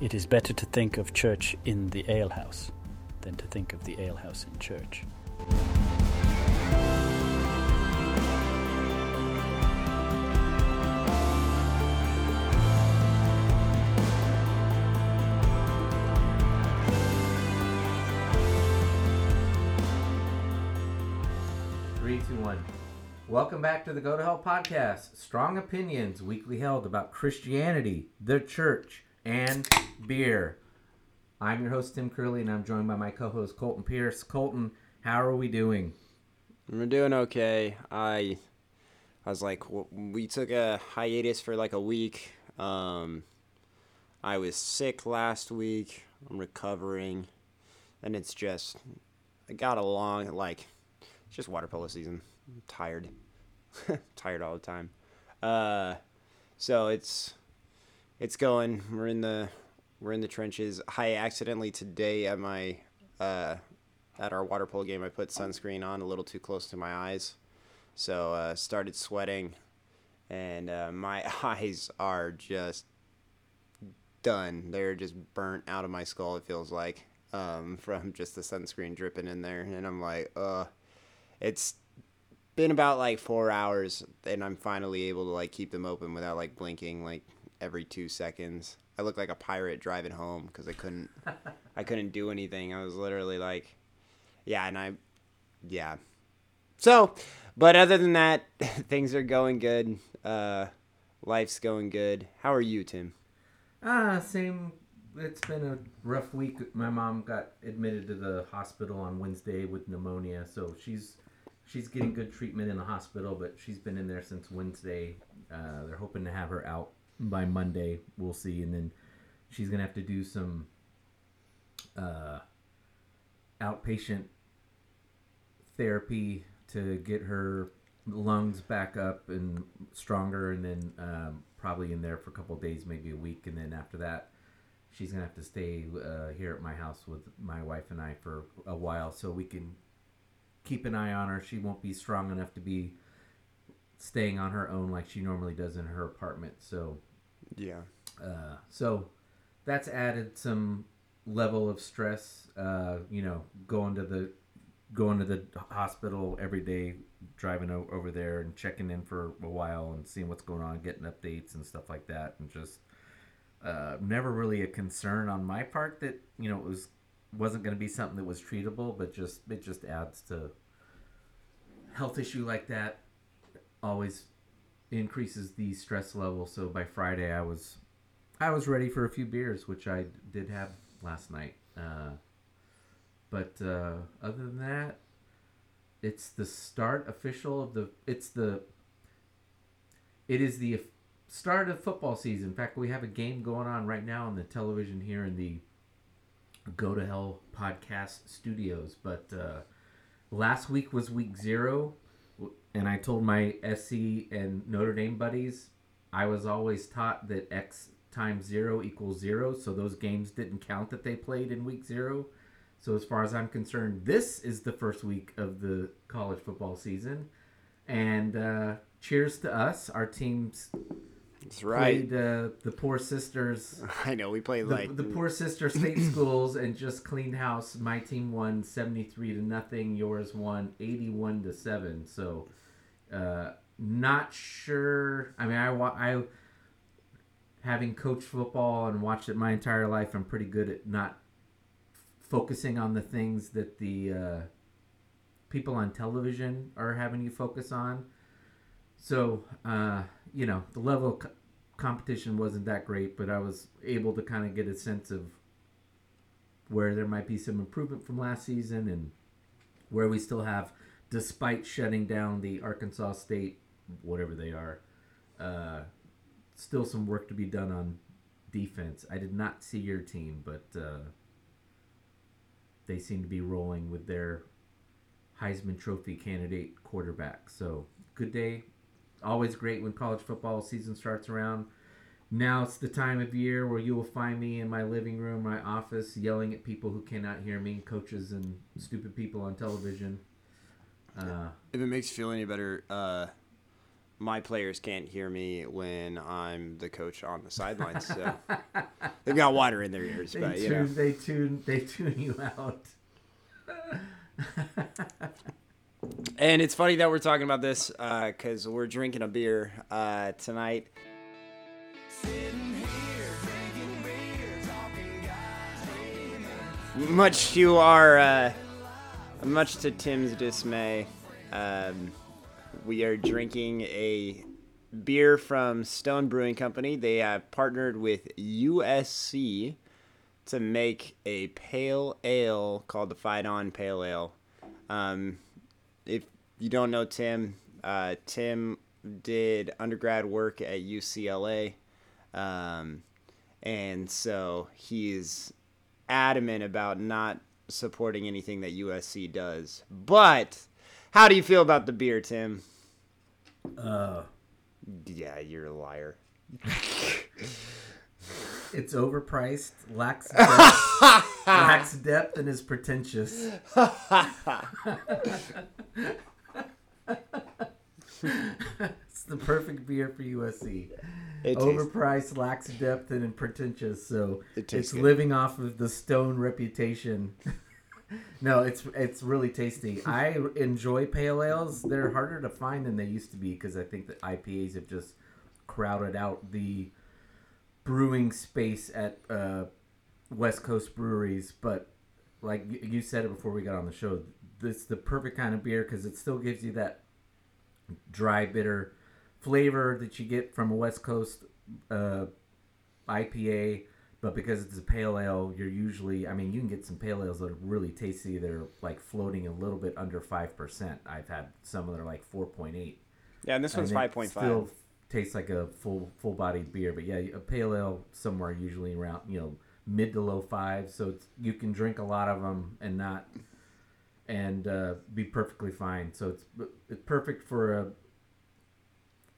It is better to think of church in the alehouse than to think of the alehouse in church. Three, two, one. Welcome back to the Go to Hell podcast. Strong opinions weekly held about Christianity, the church, and beer. I'm your host Tim Curley, and I'm joined by my co-host Colton Pierce. Colton, how are we doing? We're doing okay. I I was like we took a hiatus for like a week. Um I was sick last week. I'm recovering. And it's just I got along like it's just water polo season. I'm tired. tired all the time. Uh so it's it's going. We're in the we're in the trenches. I accidentally today at my uh at our water polo game I put sunscreen on a little too close to my eyes. So uh started sweating and uh, my eyes are just done. They're just burnt out of my skull it feels like um from just the sunscreen dripping in there and I'm like, "Uh it's been about like 4 hours and I'm finally able to like keep them open without like blinking like every 2 seconds. I looked like a pirate driving home cuz I couldn't I couldn't do anything. I was literally like yeah, and I yeah. So, but other than that, things are going good. Uh life's going good. How are you, Tim? Ah, same. It's been a rough week. My mom got admitted to the hospital on Wednesday with pneumonia, so she's she's getting good treatment in the hospital, but she's been in there since Wednesday. Uh, they're hoping to have her out by Monday. We'll see, and then she's gonna have to do some uh, outpatient therapy to get her lungs back up and stronger, and then um, probably in there for a couple days, maybe a week, and then after that, she's gonna have to stay uh, here at my house with my wife and I for a while, so we can keep an eye on her. She won't be strong enough to be staying on her own like she normally does in her apartment. So, Yeah. uh, so that's added some level of stress. Uh, you know, going to the going to the hospital every day, driving o- over there and checking in for a while and seeing what's going on, getting updates and stuff like that, and just uh, never really a concern on my part that you know it was wasn't going to be something that was treatable, but just it just adds to health issue like that. Always increases the stress level. So by Friday, I was I was ready for a few beers, which I did have last night. Uh, but uh, other than that, it's the start official of the. It's the. It is the start of football season. In fact, we have a game going on right now on the television here in the Go to Hell podcast studios. But uh, last week was week zero, and I told my SC and Notre Dame buddies I was always taught that X times zero equals zero, so those games didn't count that they played in week zero. So as far as I'm concerned, this is the first week of the college football season, and uh, cheers to us. Our teams That's right. played uh, the Poor Sisters I know we played the, like the poor sister state schools and just cleaned house. My team won seventy three to nothing. Yours won eighty one to seven. So, uh, not sure. I mean, I I having coached football and watched it my entire life. I'm pretty good at not focusing on the things that the uh, people on television are having you focus on. So, uh, you know, the level of co- competition wasn't that great, but I was able to kind of get a sense of where there might be some improvement from last season and where we still have, despite shutting down the Arkansas State, whatever they are, uh, still some work to be done on defense. I did not see your team, but uh, they seem to be rolling with their Heisman Trophy candidate quarterback. So good day. Always great when college football season starts around. Now it's the time of year where you will find me in my living room, my office, yelling at people who cannot hear me, coaches and stupid people on television. Uh, if it makes you feel any better, uh my players can't hear me when I'm the coach on the sidelines. So they've got water in their ears, They but tune, you know. they tune, they tune you out. And it's funny that we're talking about this because we're drinking a beer uh, tonight. Much to our, uh, much to Tim's dismay, um, we are drinking a beer from Stone Brewing Company. They have partnered with USC to make a pale ale called the Fight On Pale Ale. Um, if you don't know Tim, uh, Tim did undergrad work at UCLA, um, and so he's adamant about not supporting anything that USC does. But how do you feel about the beer, Tim? Uh, Yeah, you're a liar. it's overpriced, lacks depth, lacks depth, and is pretentious. it's the perfect beer for USC. It tastes- Overpriced, lacks depth, and pretentious. So It it's good. living off of the Stone reputation. no, it's it's really tasty. I enjoy pale ales. They're harder to find than they used to be because I think that IPAs have just crowded out the brewing space at uh, West Coast breweries. But like you said it before we got on the show, this the perfect kind of beer because it still gives you that dry bitter flavor that you get from a West Coast uh, IPA. But because it's a pale ale, you're usually, I mean, you can get some pale ales that are really tasty. They're like floating a little bit under 5%. I've had some that are like 4.8. Yeah, and this one's And it five Still five. Tastes like a full full bodied beer, but yeah, a pale ale somewhere usually around you know mid to low fives, so you can drink a lot of them and not and uh, be perfectly fine. So it's it's perfect for a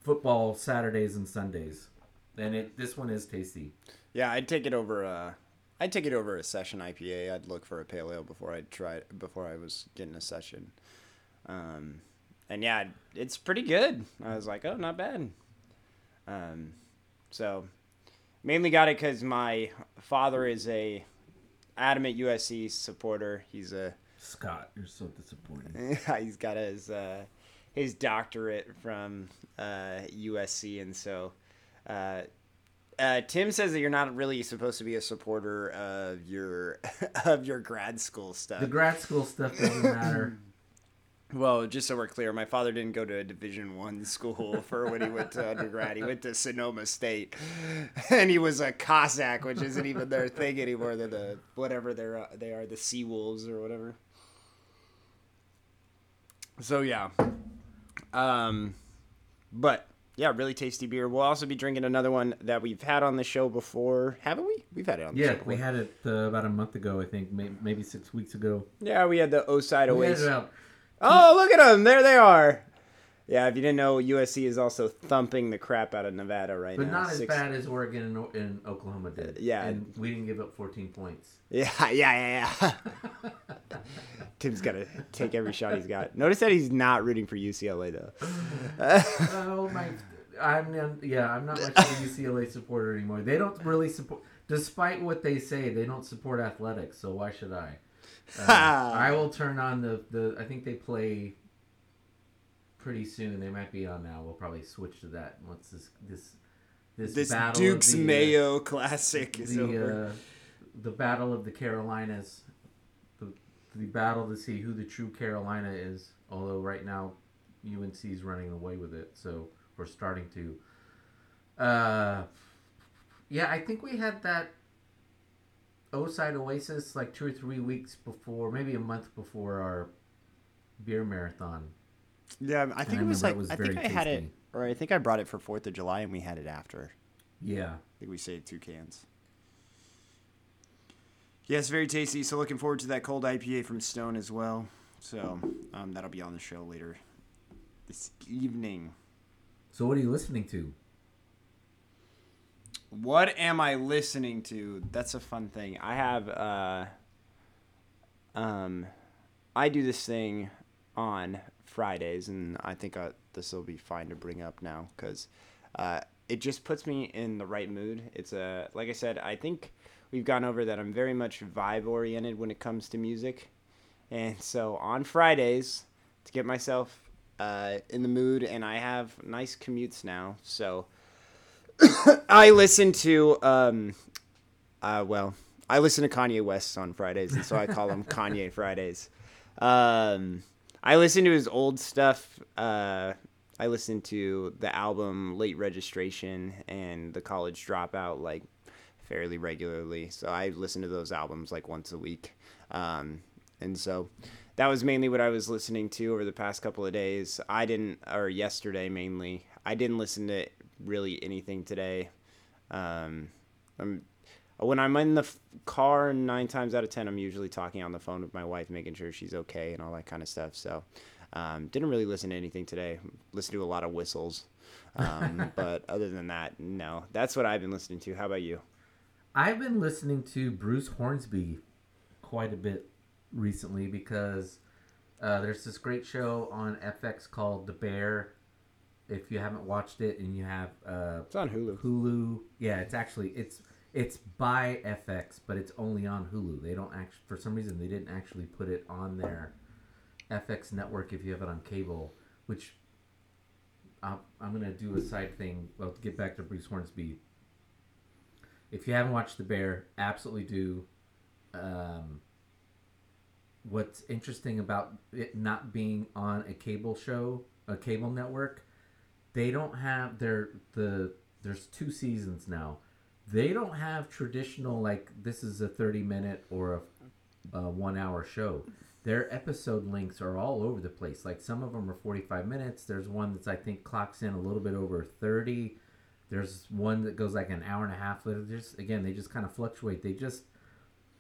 football Saturdays and Sundays, and it this one is tasty. Yeah, I'd take it over. Uh, I'd take it over a session IPA. I'd look for a pale ale before try it, before I was getting a session. Um, and yeah, it's pretty good. I was like, oh, not bad. Um, so mainly got it because my father is a adamant USC supporter. He's a Scott, you're so disappointing. he's got his uh, his doctorate from uh, USC, and so uh, uh, Tim says that you're not really supposed to be a supporter of your of your grad school stuff. The grad school stuff doesn't matter. well, just so we're clear, my father didn't go to a Division One school for when he went to undergrad. He went to Sonoma State, and he was a Cossack, which isn't even their thing anymore. They're the whatever they're uh, they are the Sea Wolves or whatever. So yeah, um, but yeah, really tasty beer. We'll also be drinking another one that we've had on the show before, haven't we? We've had it on the show. Yeah, we had it uh, about a month ago, I think, may- maybe six weeks ago. Yeah, we had the Oside Oasis. Oh, look at them! There they are. Yeah, if you didn't know, USC is also thumping the crap out of Nevada right But now. But not as Six- bad as Oregon and, O- and Oklahoma did. Uh, yeah. And we didn't give up 14 points. Yeah, yeah, yeah, yeah. Tim's got to take every shot he's got. Notice that he's not rooting for UCLA though. oh my! I'm yeah, I'm not much of a UCLA supporter anymore. They don't really support, despite what they say, they don't support athletics. So why should I? Uh, I will turn on the the. I think they play pretty soon. They might be on now. We'll probably switch to that once this this this, This battle of Duke's the, uh, Mayo Classic is the over. uh, the battle of the Carolinas, the the battle to see who the true Carolina is. Although right now, UNC is running away with it, so we're starting to. Uh, yeah, I think we had that Oside Oasis like two or three weeks before, maybe a month before our beer marathon. yeah, I think it was like it was I think very I had it, or I think I brought it for Fourth of July, and we had it after. Yeah. I think we saved two cans. Yes, very tasty. So looking forward to that cold IPA from Stone as well. So um, that'll be on the show later this evening. So what are you listening to? What am I listening to? That's a fun thing. I have uh um I do this thing on Fridays and I think I this will be fine to bring up now because uh, it just puts me in the right mood. It's a like I said, I think we've gone over that. I'm very much vibe oriented when it comes to music, and so on Fridays to get myself uh, in the mood, and I have nice commutes now, so I listen to um, uh, well, I listen to Kanye West on Fridays, and so I call them Kanye Fridays. Um, I listen to his old stuff. Uh, I listen to the album Late Registration and The College Dropout like fairly regularly. So I listen to those albums like once a week. Um, and so that was mainly what I was listening to over the past couple of days. I didn't, or yesterday mainly, I didn't listen to really anything today. Um, I'm when I'm in the f- car, nine times out of ten, I'm usually talking on the phone with my wife, making sure she's okay and all that kind of stuff. So, um, didn't really listen to anything today. Listened to a lot of whistles, um, but other than that, no. That's what I've been listening to. How about you? I've been listening to Bruce Hornsby quite a bit recently because uh, there's this great show on FX called The Bear. If you haven't watched it and you have uh, It's on Hulu. Hulu, yeah, it's actually it's it's by FX, but it's only on Hulu. They don't actually, for some reason, they didn't actually put it on their FX network if you have it on cable. Which I'm, I'm gonna do a side thing. Well, to get back to Bruce Hornsby. If you haven't watched The Bear, absolutely do. Um, what's interesting about it not being on a cable show, a cable network, they don't have their the there's two seasons now. They don't have traditional like this is a 30 minute or a, a 1 hour show. Their episode links are all over the place. Like some of them are 45 minutes. There's one that's I think clocks in a little bit over 30. There's one that goes like an hour and a half later. Just again, they just kind of fluctuate. They just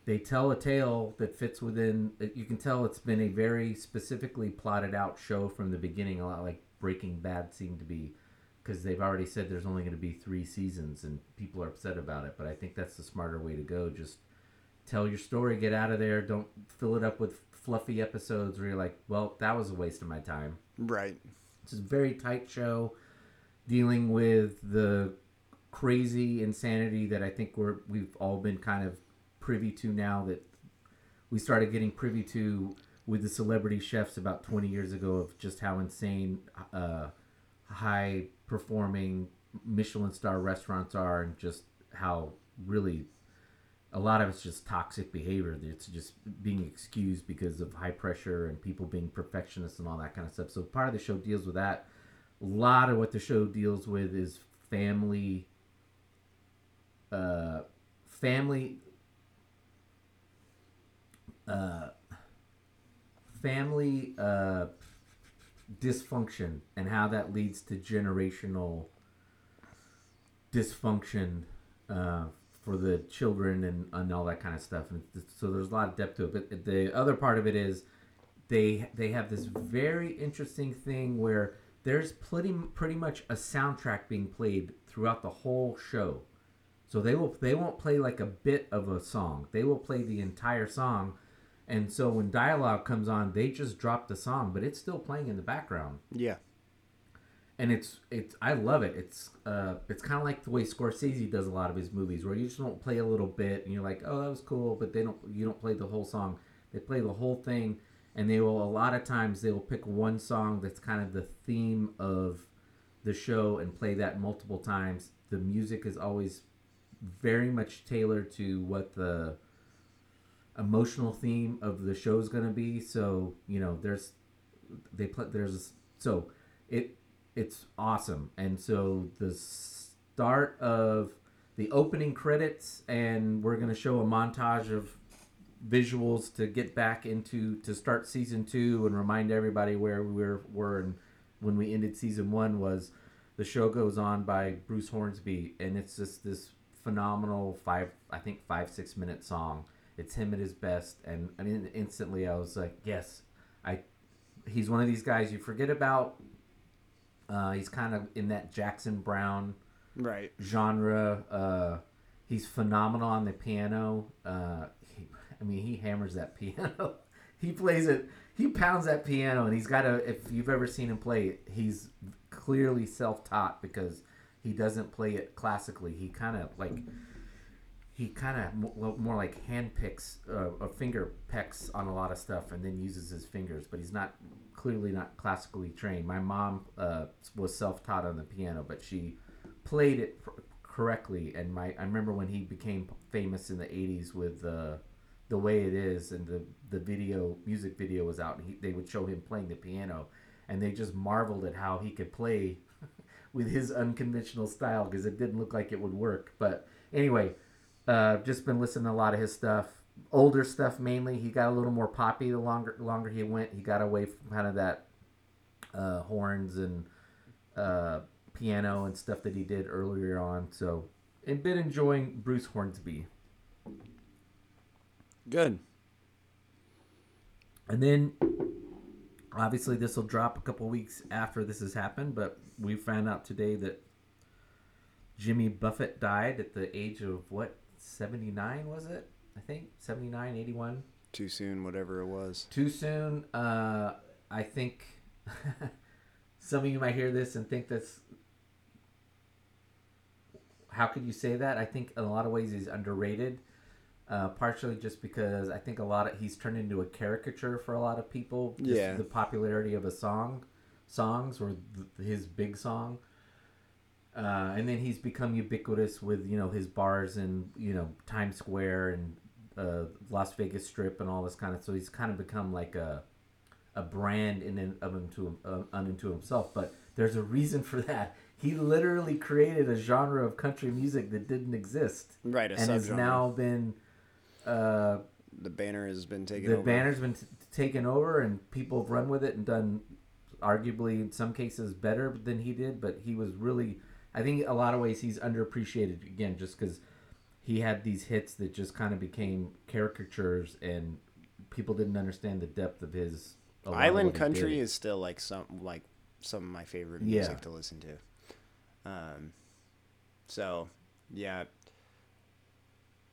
they tell a tale that fits within you can tell it's been a very specifically plotted out show from the beginning a lot like breaking bad seemed to be because they've already said there's only going to be three seasons and people are upset about it but i think that's the smarter way to go just tell your story get out of there don't fill it up with fluffy episodes where you're like well that was a waste of my time Right. it's a very tight show dealing with the crazy insanity that I think we're we've all been kind of privy to now that we started getting privy to with the celebrity chefs about 20 years ago of just how insane uh, high performing Michelin star restaurants are and just how really a lot of it's just toxic behavior. It's just being excused because of high pressure and people being perfectionists and all that kind of stuff. So part of the show deals with that. A lot of what the show deals with is family, uh, family, uh, family uh, dysfunction and how that leads to generational dysfunction uh, for the children and, and all that kind of stuff. And so there's a lot of depth to it. But the other part of it is they they have this very interesting thing where there's pretty pretty much a soundtrack being played throughout the whole show. So they will they won't play like a bit of a song. They will play the entire song. And so when dialogue comes on, they just drop the song, but it's still playing in the background Yeah. and it's it's I love it. It's uh it's kind of like the way Scorsese does a lot of his movies, where you just don't play a little bit and you're like, oh, that was cool, but they don't you don't play the whole song. They play the whole thing, and they will a lot of times they will pick one song that's kind of the theme of the show and play that multiple times. The music is always very much tailored to what the emotional theme of the show is going to be. So you know, there's they play there's so it it's awesome. And so the start of the opening credits, and we're gonna show a montage of visuals to get back into to start season two and remind everybody where we were, were and when we ended season one was the show goes on by Bruce Hornsby, and it's just this phenomenal five I think five six minute song. It's him at his best, and I mean instantly I was like, yes, I. He's one of these guys you forget about uh, he's kind of in that Jackson Browne Right. genre. Uh, he's phenomenal on the piano. Uh, he, I mean, he hammers that piano. he plays it. He pounds that piano, and he's got a. If you've ever seen him play, he's clearly self-taught because he doesn't play it classically. He kind of like he kind of more like hand picks uh, or finger pecks on a lot of stuff and then uses his fingers but he's not clearly not classically trained. My mom uh, was self-taught on the piano but she played it correctly. And my i remember when he became famous in the 80s with uh, the way it is and the the video music video was out and he, they would show him playing the piano and they just marveled at how he could play with his unconventional style because it didn't look like it would work. But anyway uh, just been listening to a lot of his stuff, older stuff mainly. He got a little more poppy the longer longer he went. He got away from kind of that uh, horns and uh, piano and stuff that he did earlier on. So, and been enjoying Bruce Hornsby. Good. And then, obviously, this will drop a couple weeks after this has happened. But we found out today that Jimmy Buffett died at the age of what 79 was it? I think 79, 81. Too soon, whatever it was. Too soon. Uh, I think some of you might hear this and think that's. How could you say that? I think in a lot of ways he's underrated. Uh, partially just because I think a lot of he's turned into a caricature for a lot of people. yeah. The popularity of a song, songs or th- his big song. Uh, and then he's become ubiquitous with you know his bars and you know Times Square and uh, Las Vegas Strip and all this kind of. So he's kind of become like a a brand in and of into uh, unto himself. But there's a reason for that. He literally created a genre of country music that didn't exist, right? and has now been. Uh, the banner has been taken. The over. banner's been t- taken over, and people have run with it and done, arguably in some cases better than he did. But he was really I think a lot of ways he's underappreciated again, just because he had these hits that just kind of became caricatures, and people didn't understand the depth of his. Island country is still like some like some of my favorite music yeah. to listen to. Um, so yeah,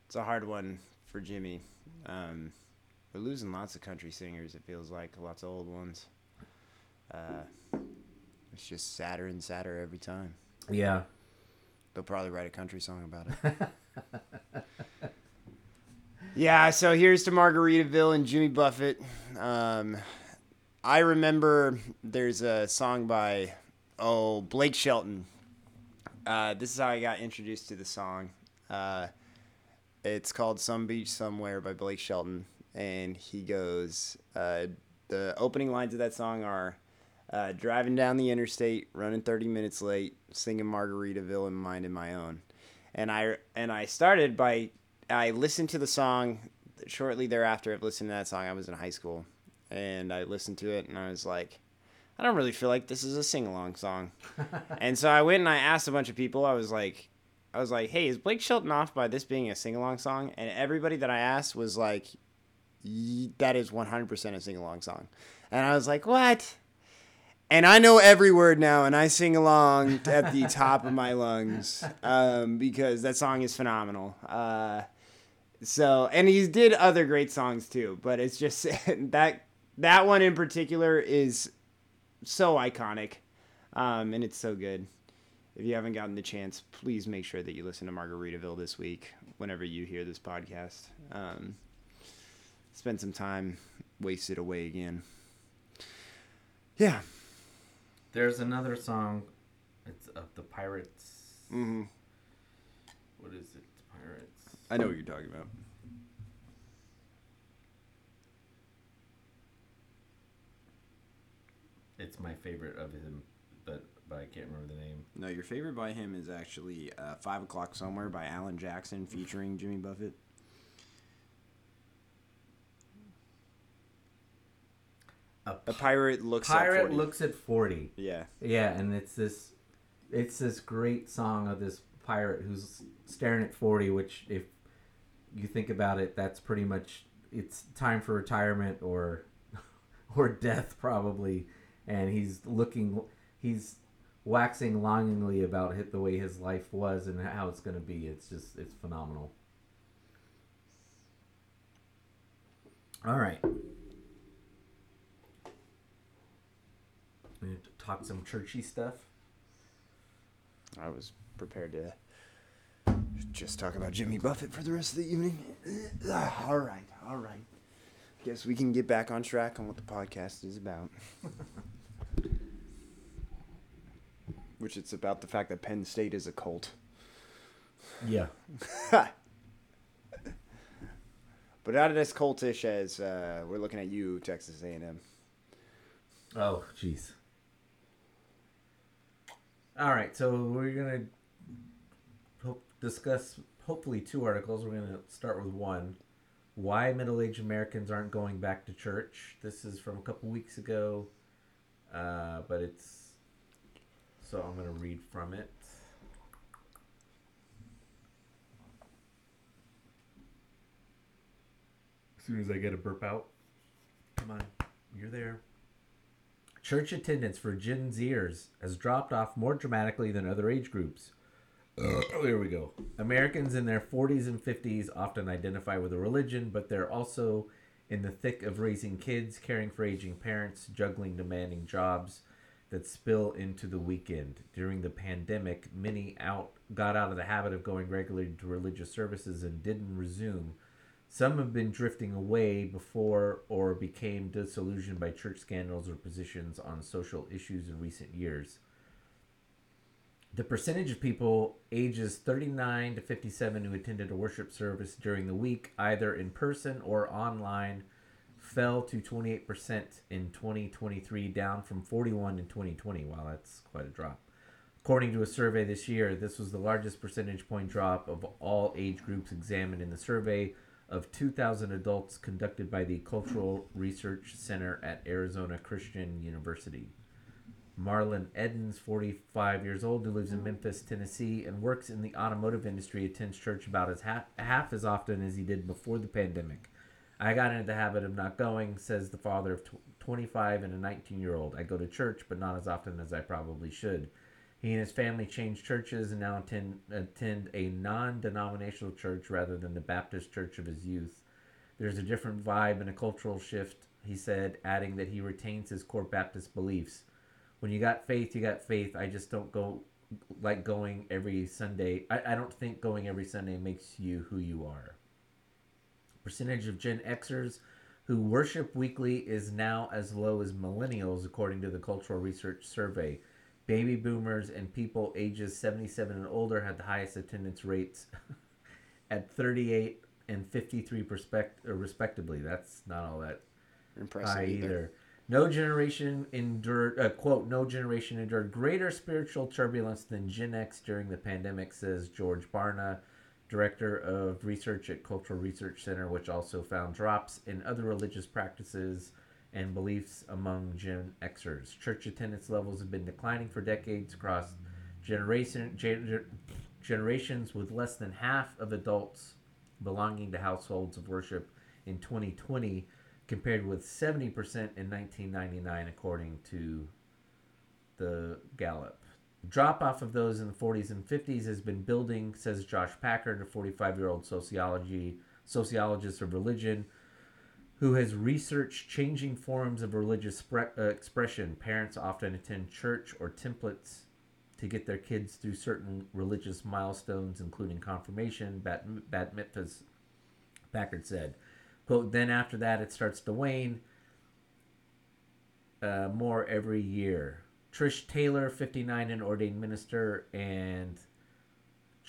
it's a hard one for Jimmy. Um, we're losing lots of country singers. It feels like lots of old ones. Uh, it's just sadder and sadder every time. Yeah. They'll probably write a country song about it. yeah, so here's to Margaritaville and Jimmy Buffett. Um, I remember there's a song by, oh, Blake Shelton. Uh, this is how I got introduced to the song. Uh, it's called Some Beach Somewhere by Blake Shelton. And he goes, uh, the opening lines of that song are, uh, driving down the interstate, running 30 minutes late, singing Margaritaville in mind and minding my own. And I and I started by I listened to the song shortly thereafter of listening to that song. I was in high school, and I listened to it, and I was like, I don't really feel like this is a sing along song. and so I went and I asked a bunch of people. I was like, I was like, hey, is Blake Shelton off by this being a sing along song? And everybody that I asked was like, that is 100% a sing along song. And I was like, what? And I know every word now, and I sing along at the top of my lungs um, because that song is phenomenal. Uh, so, and he did other great songs too, but it's just that that one in particular is so iconic, um, and it's so good. If you haven't gotten the chance, please make sure that you listen to Margaritaville this week whenever you hear this podcast. Um, spend some time, waste it away again. Yeah. There's another song. It's of the Pirates. Mm-hmm. What is it? Pirates. I know what you're talking about. It's my favorite of him, but but I can't remember the name. No, your favorite by him is actually uh, Five O'clock Somewhere by Alan Jackson featuring Jimmy Buffett. A, A pirate looks pirate at 40. looks at forty. Yeah. Yeah, and it's this, it's this great song of this pirate who's staring at forty. Which, if you think about it, that's pretty much it's time for retirement or, or death probably. And he's looking, he's waxing longingly about hit the way his life was and how it's going to be. It's just it's phenomenal. All right. Talk some churchy stuff. I was prepared to just talk about Jimmy Buffett for the rest of the evening. all right, all right. Guess we can get back on track on what the podcast is about. Which it's about the fact that Penn State is a cult. Yeah. But not as cultish as uh, we're looking at you, Texas A&M. Oh, jeez. All right, so we're gonna hope, discuss hopefully two articles. We're gonna start with one: why middle-aged Americans aren't going back to church. This is from a couple weeks ago, uh, but it's so I'm gonna read from it. As soon as I get a burp out, come on, you're there. Church attendance for Gen Zers has dropped off more dramatically than other age groups. there we go. Americans in their 40s and 50s often identify with a religion, but they're also in the thick of raising kids, caring for aging parents, juggling demanding jobs that spill into the weekend. During the pandemic, many out got out of the habit of going regularly to religious services and didn't resume. Some have been drifting away before or became disillusioned by church scandals or positions on social issues in recent years. The percentage of people ages 39 to 57 who attended a worship service during the week, either in person or online, fell to 28% in 2023, down from 41 in 2020. Wow, that's quite a drop. According to a survey this year, this was the largest percentage point drop of all age groups examined in the survey of 2,000 adults conducted by the Cultural Research Center at Arizona Christian University. Marlon Edens, 45 years old, who lives in Memphis, Tennessee, and works in the automotive industry, attends church about as half, half as often as he did before the pandemic. I got into the habit of not going, says the father of tw- 25 and a 19 year old. I go to church, but not as often as I probably should. He and his family changed churches and now attend, attend a non denominational church rather than the Baptist church of his youth. There's a different vibe and a cultural shift, he said, adding that he retains his core Baptist beliefs. When you got faith, you got faith. I just don't go like going every Sunday. I, I don't think going every Sunday makes you who you are. Percentage of Gen Xers who worship weekly is now as low as millennials, according to the Cultural Research Survey. Baby boomers and people ages 77 and older had the highest attendance rates at 38 and 53 respect, uh, respectively. That's not all that Impressive high either. either. No generation endured, uh, quote, no generation endured greater spiritual turbulence than Gen X during the pandemic, says George Barna, director of research at Cultural Research Center, which also found drops in other religious practices and beliefs among Gen Xers. Church attendance levels have been declining for decades across generation, gen- generations, with less than half of adults belonging to households of worship in 2020, compared with 70% in 1999, according to the Gallup. Drop off of those in the 40s and 50s has been building, says Josh Packard, a 45 year old sociology sociologist of religion who has researched changing forms of religious spre- uh, expression. Parents often attend church or templates to get their kids through certain religious milestones, including confirmation, bat, bat mitzvahs, Packard said. Quote, then after that, it starts to wane uh, more every year. Trish Taylor, 59, an ordained minister and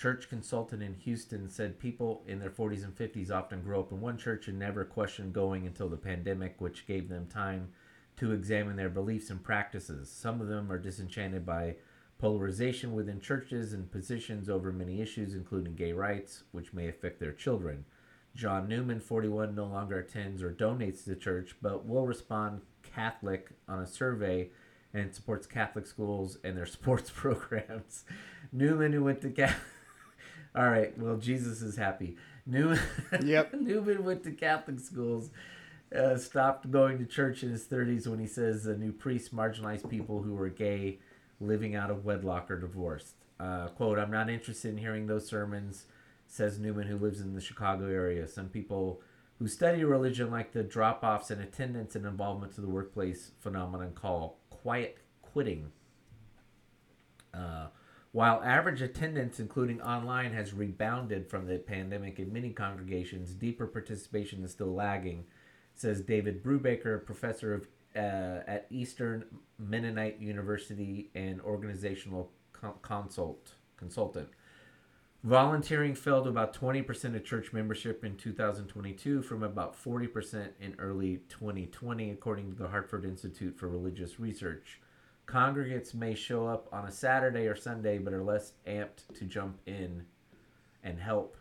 church consultant in Houston, said people in their 40s and 50s often grow up in one church and never questioned going until the pandemic, which gave them time to examine their beliefs and practices. Some of them are disenchanted by polarization within churches and positions over many issues, including gay rights, which may affect their children. John Newman, 41, no longer attends or donates to the church, but will respond Catholic on a survey and supports Catholic schools and their sports programs. Newman, who went to Catholic. All right, well, Jesus is happy. Newman, Yep. Newman went to Catholic schools, uh, stopped going to church in his 30s when he says the new priests marginalized people who were gay, living out of wedlock, or divorced. Uh, quote, I'm not interested in hearing those sermons, says Newman, who lives in the Chicago area. Some people who study religion like the drop offs in attendance and involvement to the workplace phenomenon call quiet quitting. Uh, while average attendance, including online, has rebounded from the pandemic in many congregations, deeper participation is still lagging, says David Brubaker, professor of uh, at Eastern Mennonite University and organizational consult consultant. Volunteering fell to about 20% of church membership in 2022 from about 40% in early 2020, according to the Hartford Institute for Religious Research. Congregates may show up on a Saturday or Sunday, but are less amped to jump in and help,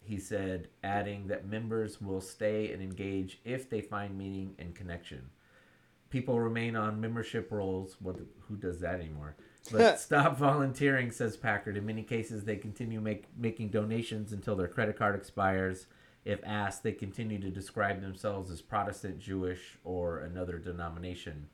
he said, adding that members will stay and engage if they find meaning and connection. People remain on membership rolls. What? Who does that anymore? But stop volunteering, says Packard. In many cases, they continue make, making donations until their credit card expires. If asked, they continue to describe themselves as Protestant, Jewish, or another denomination.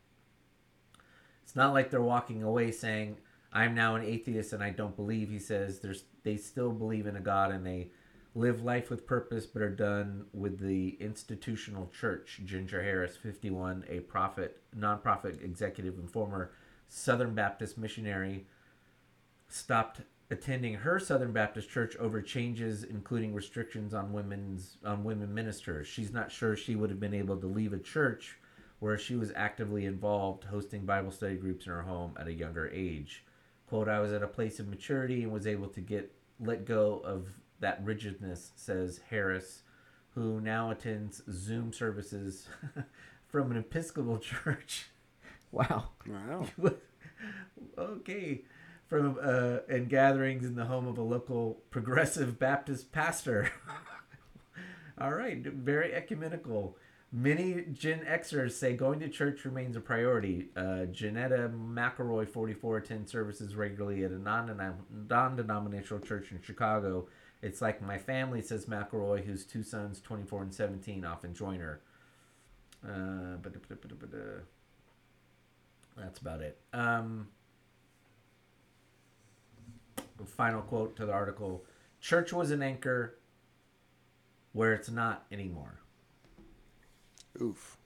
It's not like they're walking away saying, I'm now an atheist and I don't believe. He says there's they still believe in a God and they live life with purpose but are done with the institutional church. Ginger Harris, 51, a prophet, nonprofit executive and former Southern Baptist missionary, stopped attending her Southern Baptist church over changes including restrictions on women's on women ministers. She's not sure she would have been able to leave a church where she was actively involved hosting Bible study groups in her home at a younger age. Quote, I was at a place of maturity and was able to get let go of that rigidness, says Harris, who now attends Zoom services from an Episcopal church. Wow. Wow. okay. From uh, and gatherings in the home of a local progressive Baptist pastor. All right, very ecumenical. Many Gen Xers say going to church remains a priority. Uh, Janetta McElroy, 44, attends services regularly at a non denominational church in Chicago. It's like my family, says McElroy, whose two sons, 24 and 17, often join her. Uh, that's about it. Um, final quote to the article Church was an anchor where it's not anymore. Oof.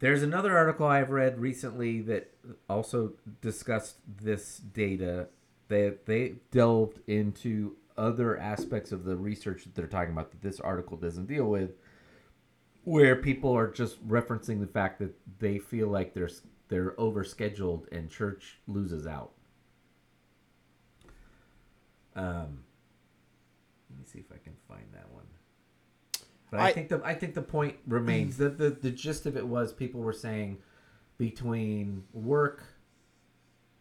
There's another article I've read recently that also discussed this data. They they delved into other aspects of the research that they're talking about that this article doesn't deal with, where people are just referencing the fact that they feel like they're they're overscheduled and church loses out. Um, let me see if I can find that one. But I, I- think the I think the point remains. the, the The gist of it was people were saying between work,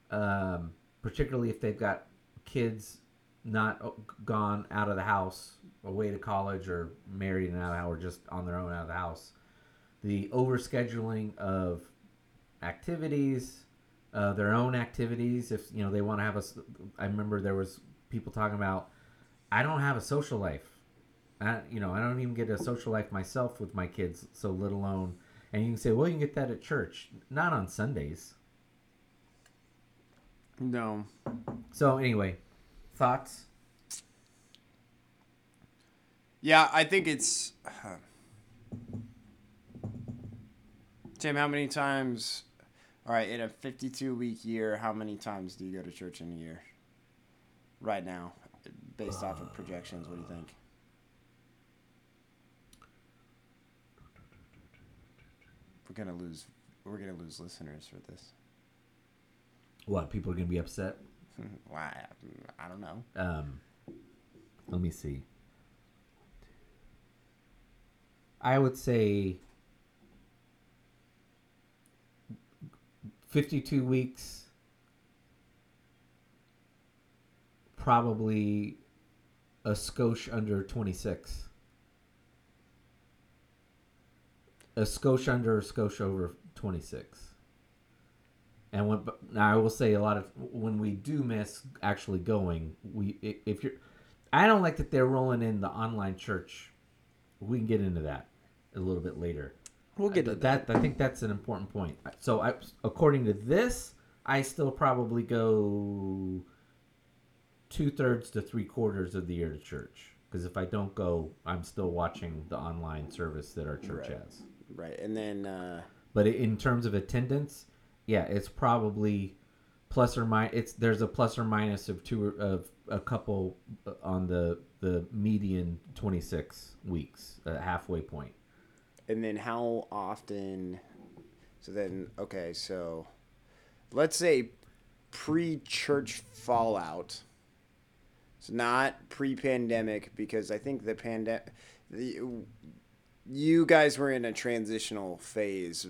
um, particularly if they've got kids not gone out of the house, away to college, or married and out of the house, or just on their own out of the house, the overscheduling of activities, uh, their own activities. If you know they want to have a, I remember there was people talking about, I don't have a social life. I, you know, I don't even get a social life myself with my kids, so let alone. And you can say, well, you can get that at church, not on Sundays. No. So anyway, thoughts? Yeah, I think it's. Uh, Tim, how many times? All right, in a 52 week year, how many times do you go to church in a year? Right now, based off of projections, what do you think? We're gonna lose. We're gonna lose listeners for this. What people are gonna be upset? Why? I don't know. Um, let me see. I would say fifty-two weeks. Probably a skosh under twenty-six. A skosh under, a skosh over twenty-six. And when now I will say a lot of when we do miss actually going, we if you're, I don't like that they're rolling in the online church. We can get into that a little bit later. We'll get to Uh, that. I think that's an important point. So I, according to this, I still probably go two thirds to three quarters of the year to church. Because if I don't go, I'm still watching the online service that our church Right. has. Right, and then uh, But in terms of attendance, yeah, it's probably plus or minus. It's there's a plus or minus of two of a couple uh, on the the median 26 weeks, a halfway point. And then how often? So then, okay, so let's say pre-church fallout. It's not pre-pandemic because I think the pandemic, the, you guys were in a transitional phase.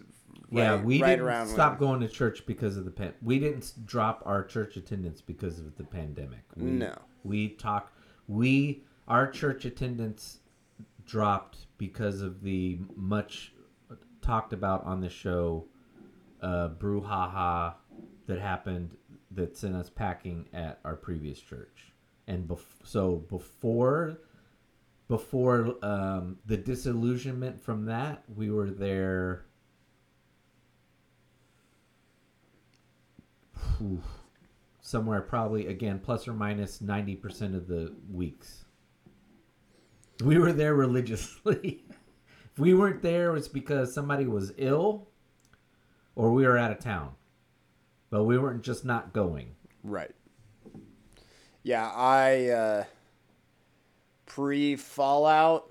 yeah, we right didn't around stop when- going to church because of the pan. We didn't drop our church attendance because of the pandemic. We, No. we talk. We our church attendance dropped because of the much talked about on the show uh, brouhaha that happened that sent us packing at our previous church. And bef- so before before um, the disillusionment from that, we were there. Whew, somewhere probably again plus or minus 90% of the weeks. We were there religiously. if we weren't there, it was because somebody was ill or we were out of town. But we weren't just not going. Right. Yeah, I uh, pre Fallout.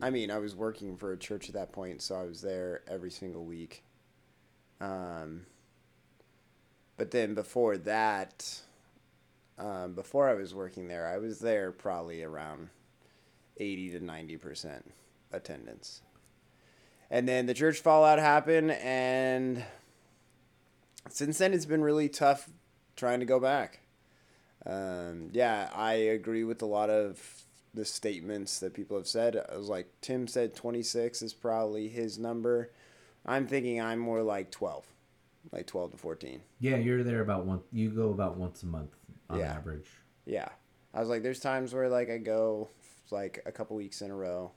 I mean, I was working for a church at that point, so I was there every single week. Um, but then before that, um, before I was working there, I was there probably around eighty to ninety percent attendance. And then the church fallout happened, and since then it's been really tough trying to go back. Um, yeah, I agree with a lot of the statements that people have said. I was like, Tim said 26 is probably his number. I'm thinking I'm more like 12, like 12 to 14. Yeah, you're there about one. You go about once a month on Yeah. average. Yeah. I was like, there's times where like I go like a couple weeks in a row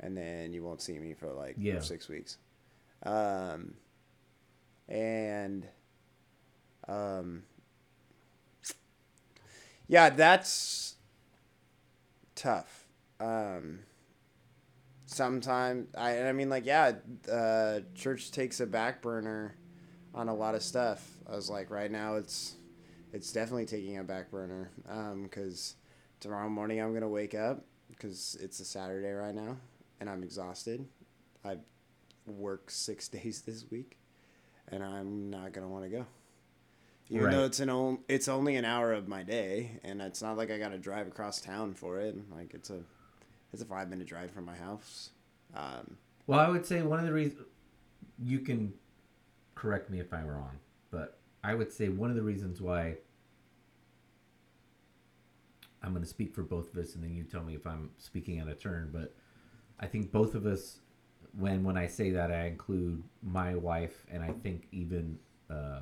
and then you won't see me for like Yeah. six weeks. Um, and, um, yeah, that's tough. Um, sometimes I, I mean, like, yeah, uh, church takes a back burner on a lot of stuff. I was like, right now it's, it's definitely taking a back burner. Um, cause tomorrow morning I'm gonna wake up because it's a Saturday right now, and I'm exhausted. I work six days this week, and I'm not gonna want to go. Even though it's an on, it's only an hour of my day, and it's not like I got to drive across town for it. Like it's a, it's a five minute drive from my house. Um, Well, I would say one of the reasons you can correct me if I'm wrong, but I would say one of the reasons why I'm going to speak for both of us, and then you tell me if I'm speaking out of turn. But I think both of us, when when I say that, I include my wife, and I think even uh,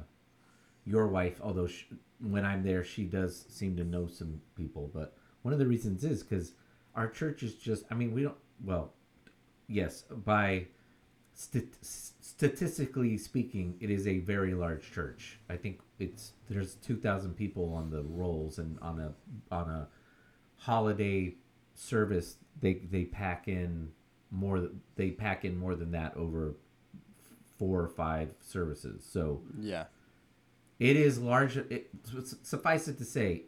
your wife. Although sh when I'm there, she does seem to know some people. But one of the reasons is because our church is just. I mean, we don't. Well, yes, by stat- statistically speaking, it is a very large church. I think it's there's two thousand people on the rolls, and on a on a holiday service, they they pack in more. They pack in more than that over four or five services. So yeah. It is large. It, suffice it to say,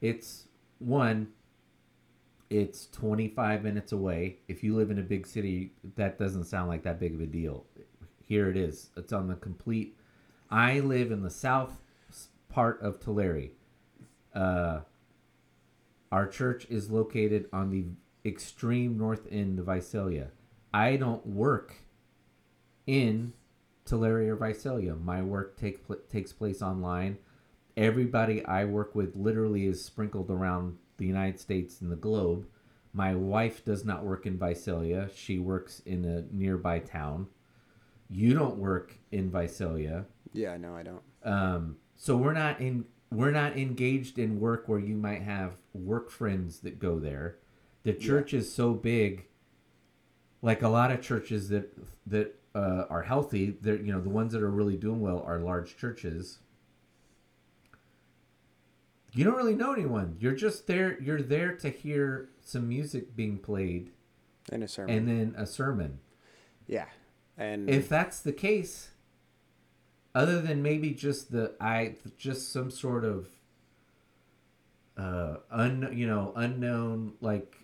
it's one. It's 25 minutes away. If you live in a big city, that doesn't sound like that big of a deal. Here it is. It's on the complete. I live in the south part of Tulare. Uh, our church is located on the extreme north end of Visalia. I don't work in Tulare or Visalia. My work take, pl- takes place online. Everybody I work with literally is sprinkled around the United States and the globe. My wife does not work in Visalia. She works in a nearby town. You don't work in Visalia. Yeah. No, I don't. Um, so we're not in we're not engaged in work where you might have work friends that go there. The church is so big. Like a lot of churches that that uh, are healthy, they're you know the ones that are really doing well are large churches. You don't really know anyone. You're just there. You're there to hear some music being played In a sermon. and then a sermon. yeah. And If that's the case, other than maybe just the I just some sort of uh un you know unknown like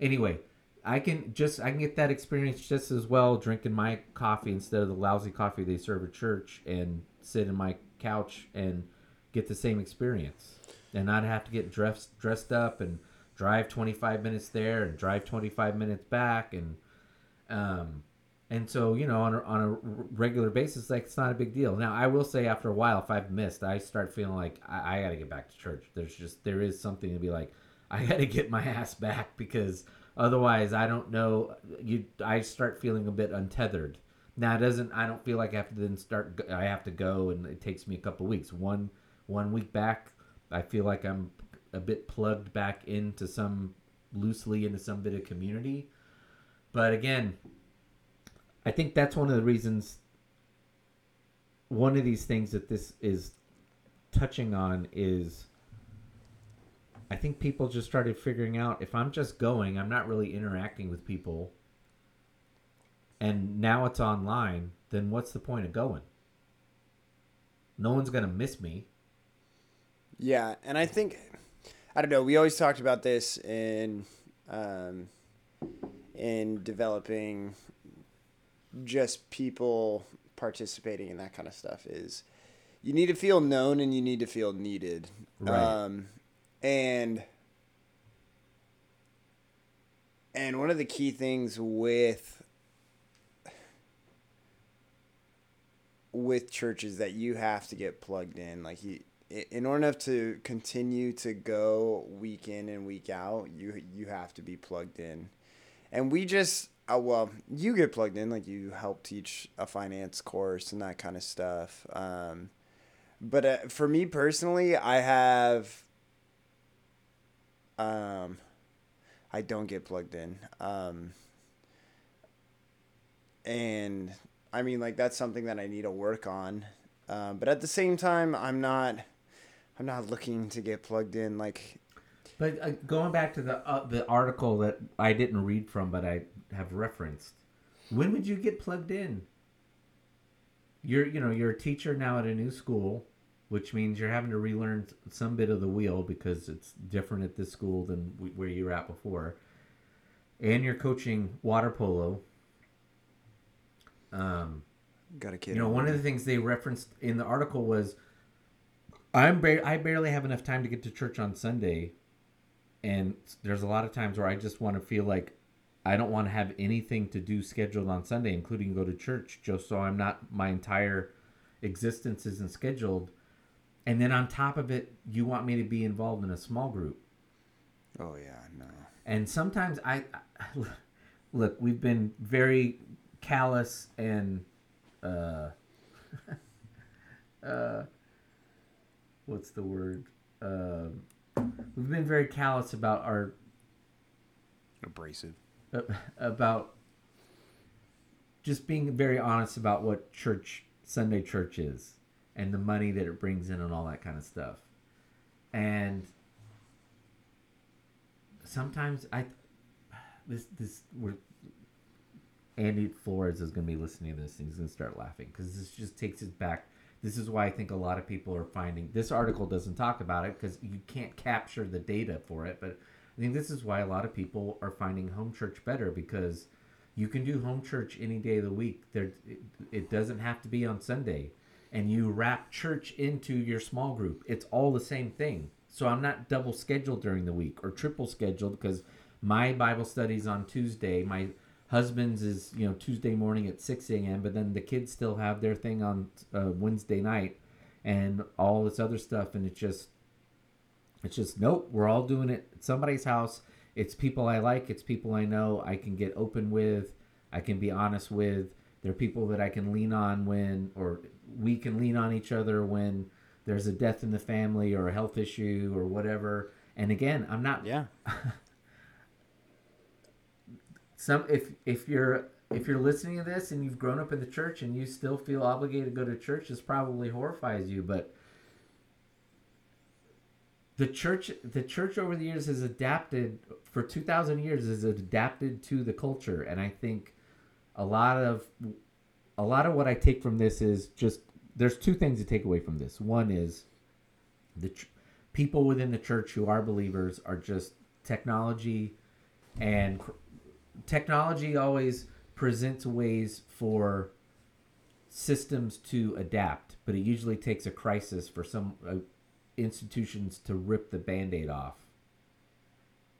anyway I can just I can get that experience just as well drinking my coffee instead of the lousy coffee they serve at church and sit in my couch and get the same experience. And not have to get dressed dressed up and drive 25 minutes there and drive 25 minutes back and um and so you know on a, on a regular basis like it's not a big deal. Now i will say after a while if i've missed i start feeling like i, I gotta get back to church. There's just there is something to be like i gotta get my ass back because otherwise i don't know you i start feeling a bit untethered now it doesn't i don't feel like i have to then start i have to go and it takes me a couple weeks one one week back i feel like i'm a bit plugged back into some loosely into some bit of community but again I think that's one of the reasons. One of these things that this is touching on is I think people just started figuring out if I'm just going, I'm not really interacting with people, and now it's online, then what's the point of going? No one's going to miss me. Yeah, and I think I don't know. We always talked about this in um, in developing just people participating in that kind of stuff is you need to feel known and you need to feel needed. Right. Um, and and one of the key things with with churches that you have to get plugged in like you in order to continue to go week in and week out you you have to be plugged in and we just uh, well, you get plugged in, like you help teach a finance course and that kind of stuff. Um, but uh, for me personally, I have, um, I don't get plugged in. Um, and I mean, like that's something that I need to work on. Um, but at the same time, I'm not, I'm not looking to get plugged in. Like, but uh, going back to the uh, the article that I didn't read from, but I have referenced, when would you get plugged in? You're you know you're a teacher now at a new school, which means you're having to relearn some bit of the wheel because it's different at this school than where you were at before, and you're coaching water polo. Um, got a kid. You know, one of the things they referenced in the article was, I'm ba- I barely have enough time to get to church on Sunday and there's a lot of times where I just want to feel like I don't want to have anything to do scheduled on Sunday, including go to church, just so I'm not my entire existence isn't scheduled. And then on top of it, you want me to be involved in a small group. Oh yeah, no. And sometimes I, I look, we've been very callous and uh, uh, what's the word? Uh, we've been very callous about our abrasive about just being very honest about what church Sunday church is and the money that it brings in and all that kind of stuff. And sometimes I this this we're Andy Flores is going to be listening to this and he's going to start laughing because this just takes us back this is why I think a lot of people are finding this article doesn't talk about it because you can't capture the data for it. But I think this is why a lot of people are finding home church better because you can do home church any day of the week. There, it, it doesn't have to be on Sunday, and you wrap church into your small group. It's all the same thing. So I'm not double scheduled during the week or triple scheduled because my Bible studies on Tuesday. My husband's is you know Tuesday morning at six a.m. But then the kids still have their thing on uh, Wednesday night, and all this other stuff, and it's just, it's just nope. We're all doing it at somebody's house. It's people I like. It's people I know. I can get open with. I can be honest with. They're people that I can lean on when, or we can lean on each other when there's a death in the family or a health issue or whatever. And again, I'm not. Yeah. some if if you're if you're listening to this and you've grown up in the church and you still feel obligated to go to church, this probably horrifies you. But the church, the church over the years has adapted for two thousand years has adapted to the culture, and I think a lot of a lot of what I take from this is just there's two things to take away from this. One is the ch- people within the church who are believers are just technology and cr- technology always presents ways for systems to adapt, but it usually takes a crisis for some uh, institutions to rip the band-aid off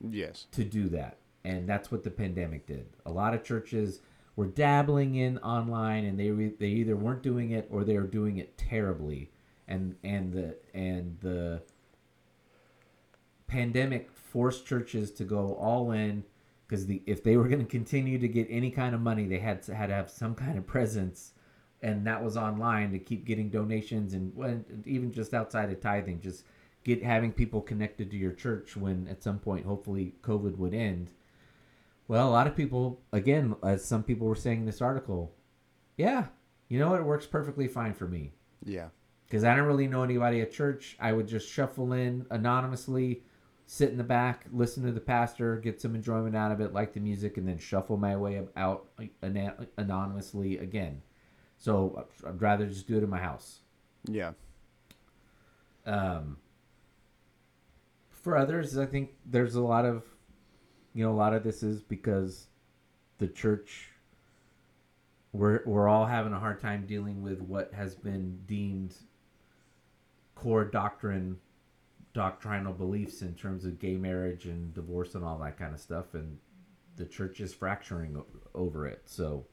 Yes. to do that. And that's what the pandemic did. A lot of churches were dabbling in online and they re- they either weren't doing it or they were doing it terribly. And and the and the pandemic forced churches to go all in because the if they were going to continue to get any kind of money, they had to, had to have some kind of presence, and that was online to keep getting donations and when even just outside of tithing, just get having people connected to your church when at some point hopefully COVID would end. Well, a lot of people, again, as some people were saying in this article, yeah, you know what, it works perfectly fine for me Yeah. because I don't really know anybody at church. I would just shuffle in anonymously, sit in the back, listen to the pastor, get some enjoyment out of it, like the music, and then shuffle my way out anonymously again. So I'd rather just do it in my house. Yeah. Um, for others, I think there's a lot of, you know, a lot of this is because the church. We're we're all having a hard time dealing with what has been deemed core doctrine, doctrinal beliefs in terms of gay marriage and divorce and all that kind of stuff, and the church is fracturing over it. So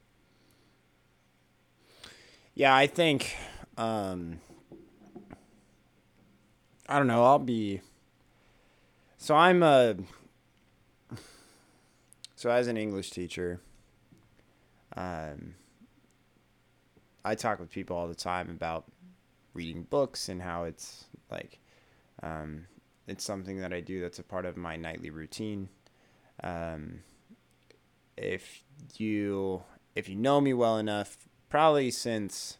Yeah, I think um I don't know, I'll be So I'm a So as an English teacher, um I talk with people all the time about reading books and how it's like um it's something that I do that's a part of my nightly routine. Um if you if you know me well enough, probably since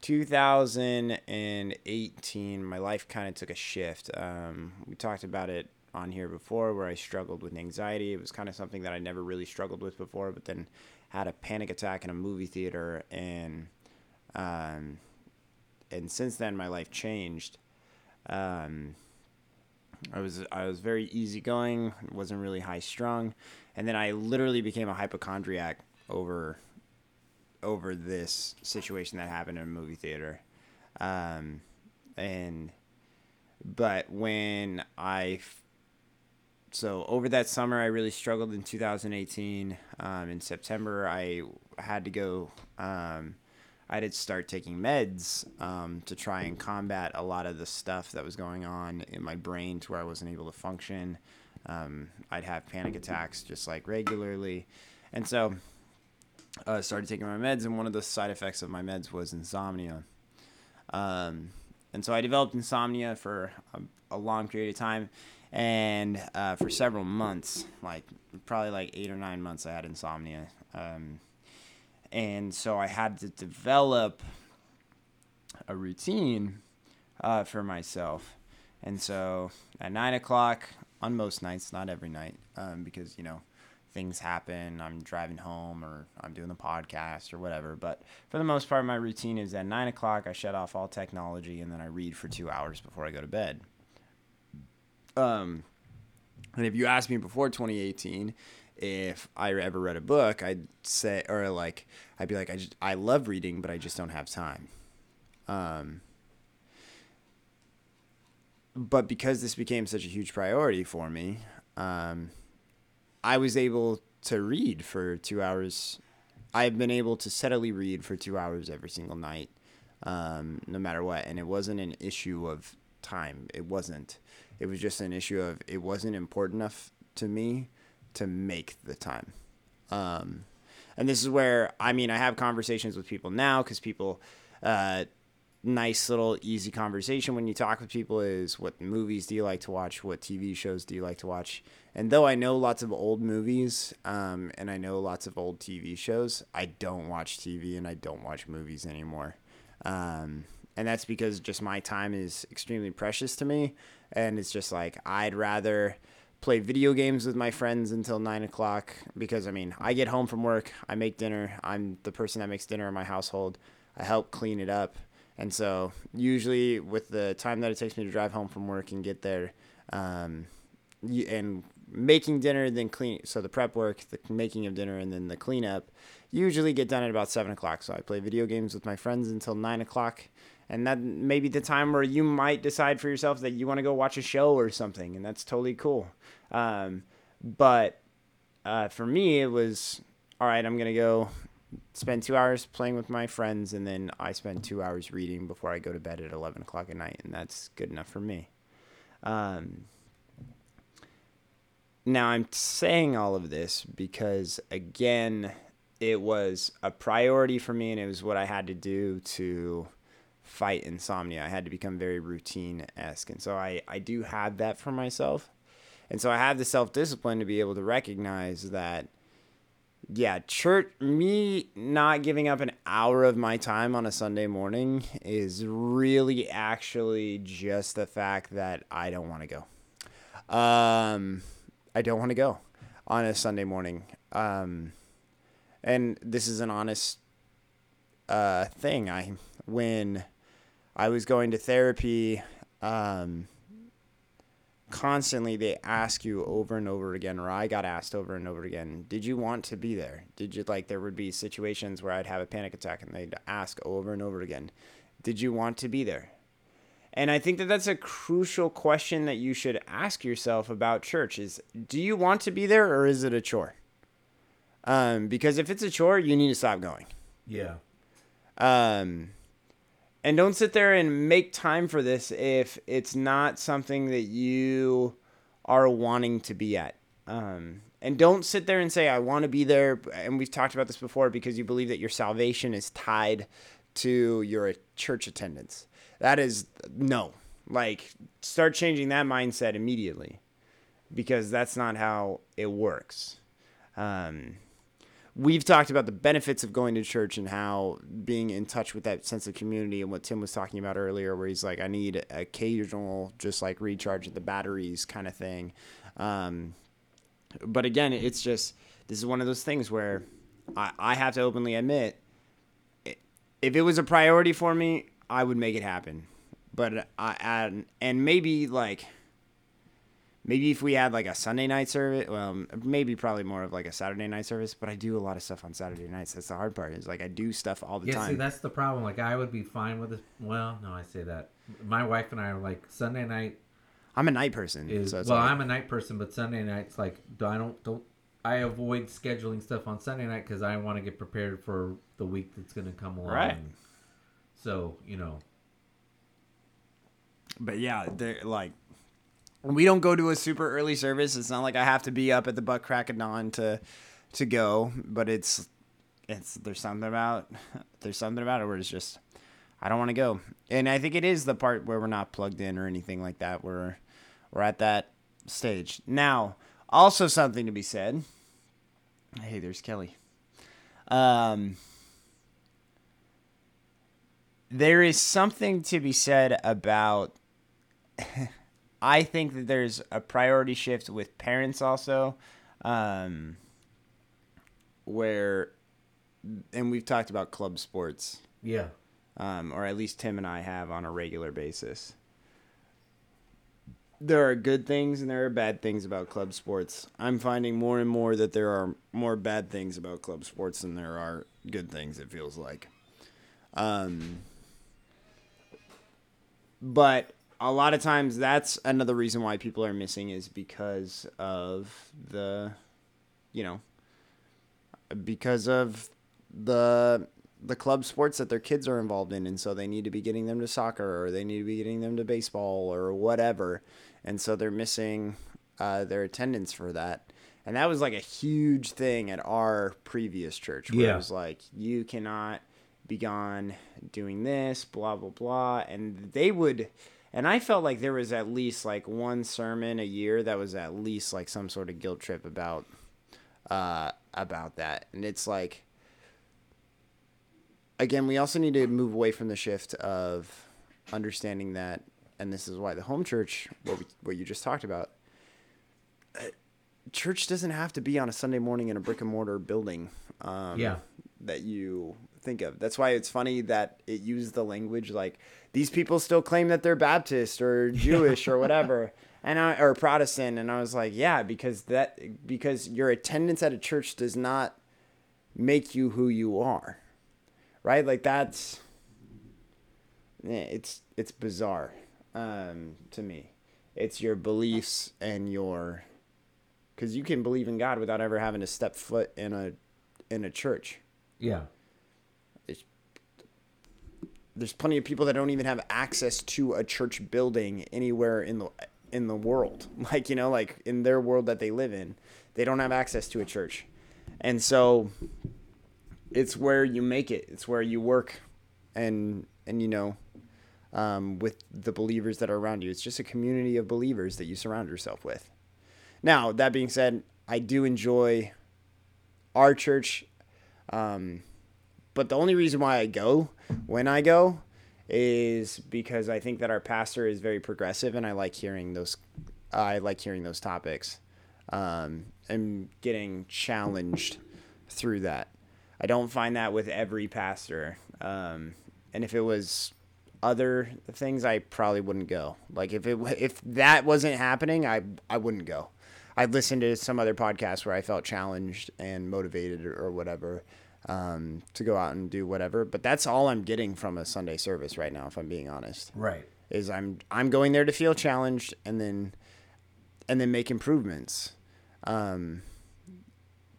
2018, my life kind of took a shift. Um, we talked about it on here before where I struggled with anxiety. It was kind of something that I never really struggled with before, but then had a panic attack in a movie theater and um, and since then my life changed. Um, I was I was very easygoing, wasn't really high strung, and then I literally became a hypochondriac over over this situation that happened in a movie theater. Um, and but when I so over that summer I really struggled in 2018. Um, in September I had to go. Um, I to start taking meds um, to try and combat a lot of the stuff that was going on in my brain to where I wasn't able to function. Um, I'd have panic attacks just like regularly, and so uh, started taking my meds, and one of the side effects of my meds was insomnia. Um, and so I developed insomnia for a, a long period of time, and uh, for several months, like probably like eight or nine months, I had insomnia. Um, and so I had to develop a routine uh, for myself. And so at nine o'clock on most nights, not every night, um, because you know things happen. I'm driving home or I'm doing the podcast or whatever. But for the most part, my routine is at nine o'clock, I shut off all technology and then I read for two hours before I go to bed. Um, and if you asked me before 2018 if I ever read a book, I'd say, or like, I'd be like, I just, I love reading, but I just don't have time. Um, but because this became such a huge priority for me, um, I was able to read for two hours. I've been able to steadily read for two hours every single night, um, no matter what. And it wasn't an issue of time. It wasn't. It was just an issue of it wasn't important enough to me to make the time. Um, and this is where I mean I have conversations with people now because people. Uh, nice little easy conversation when you talk with people is what movies do you like to watch what tv shows do you like to watch and though i know lots of old movies um, and i know lots of old tv shows i don't watch tv and i don't watch movies anymore um, and that's because just my time is extremely precious to me and it's just like i'd rather play video games with my friends until nine o'clock because I mean I get home from work, I make dinner. I'm the person that makes dinner in my household. I help clean it up, and so usually with the time that it takes me to drive home from work and get there, um, and making dinner, then clean. So the prep work, the making of dinner, and then the cleanup usually get done at about seven o'clock. So I play video games with my friends until nine o'clock and that may be the time where you might decide for yourself that you want to go watch a show or something, and that's totally cool. Um, but uh, for me, it was all right. I'm gonna go spend two hours playing with my friends, and then I spend two hours reading before I go to bed at eleven o'clock at night, and that's good enough for me. Um, now I'm saying all of this because again, it was a priority for me, and it was what I had to do to fight insomnia. I had to become very routine esque. And so I, I do have that for myself. And so I have the self discipline to be able to recognize that, yeah, church, me not giving up an hour of my time on a Sunday morning is really actually just the fact that I don't want to go. Um, I don't want to go on a Sunday morning. Um, and this is an honest uh, thing. I, when, I was going to therapy. Um, constantly, they ask you over and over again, or I got asked over and over again, did you want to be there? Did you like? There would be situations where I'd have a panic attack, and they'd ask over and over again, did you want to be there? And I think that that's a crucial question that you should ask yourself about church: is do you want to be there, or is it a chore? Um, because if it's a chore, you need to stop going. Yeah. Um and don't sit there and make time for this if it's not something that you are wanting to be at. Um, and don't sit there and say, I want to be there. And we've talked about this before because you believe that your salvation is tied to your church attendance. That is no. Like, start changing that mindset immediately because that's not how it works. Um, we've talked about the benefits of going to church and how being in touch with that sense of community and what Tim was talking about earlier, where he's like, I need occasional, just like recharge of the batteries kind of thing. Um, but again, it's just, this is one of those things where I, I have to openly admit, if it was a priority for me, I would make it happen. But I, I and maybe like, maybe if we had like a Sunday night service, well, maybe probably more of like a Saturday night service. But I do a lot of stuff on Saturday nights. That's the hard part. Is like I do stuff all the yeah, time. see, that's the problem. Like, I would be fine with it. Well, no, I say that. My wife and I are like Sunday night I'm a night person. is so it's well, like, I'm a night person, but Sunday nights like I don't don't I avoid scheduling stuff on Sunday night because I want to get prepared for the week that's going to come along. Right. So you know, but yeah, they're like. We don't go to a super early service. It's not like I have to be up at the butt crack of dawn to to go, but it's it's there's something about there's something about it where it's just I don't want to go. And I think it is the part where we're not plugged in or anything like that. We're we're at that stage. Now, also something to be said. Hey, there's Kelly. Um there is something to be said about I think that there's a priority shift with parents also um where and we've talked about club sports yeah, um, or at least Tim and I have on a regular basis. There are good things and there are bad things about club sports. I'm finding more and more that there are more bad things about club sports than there are good things, it feels like. Um, but a lot of times that's another reason why people are missing is because of the, you know, because of the the club sports that their kids are involved in. And so they need to be getting them to soccer or they need to be getting them to baseball or whatever. And so they're missing uh, their attendance for that. And that was like a huge thing at our previous church where Yeah. it was like you cannot be gone doing this blah blah blah. And they would and i felt like there was at least like one sermon a year that was at least like some sort of guilt trip about uh about that and it's like again, we also need to move away from the shift of understanding that, and this is why the home church, what, we, what you just talked about, church doesn't have to be on a Sunday morning in a brick and mortar building. Um, Yeah. That you think of. That's why it's funny that it used the language like these people still claim that they're Baptist or Jewish or whatever, and I or Protestant, and I was like, yeah, because that because your attendance at a church does not make you who you are, right? Like that's yeah, it's it's bizarre um, to me. It's your beliefs and your because you can believe in God without ever having to step foot in a in a church. Yeah. There's plenty of people that don't even have access to a church building anywhere in the in the world. Like you know, like in their world that they live in, they don't have access to a church, and so it's where you make it. It's where you work, and and you know, um, with the believers that are around you. It's just a community of believers that you surround yourself with. Now, that being said, I do enjoy our church, um, but the only reason why I go when I go is because I think that our pastor is very progressive, and I like hearing those. I like hearing those topics, um, and getting challenged through that. I don't find that with every pastor, um, and if it was other things, I probably wouldn't go. Like if it if that wasn't happening, I I wouldn't go. I'd listen to some other podcast where I felt challenged and motivated or, or whatever um, to go out and do whatever. But that's all I'm getting from a Sunday service right now, if I'm being honest. Right. Is I'm I'm going there to feel challenged and then and then make improvements. Um,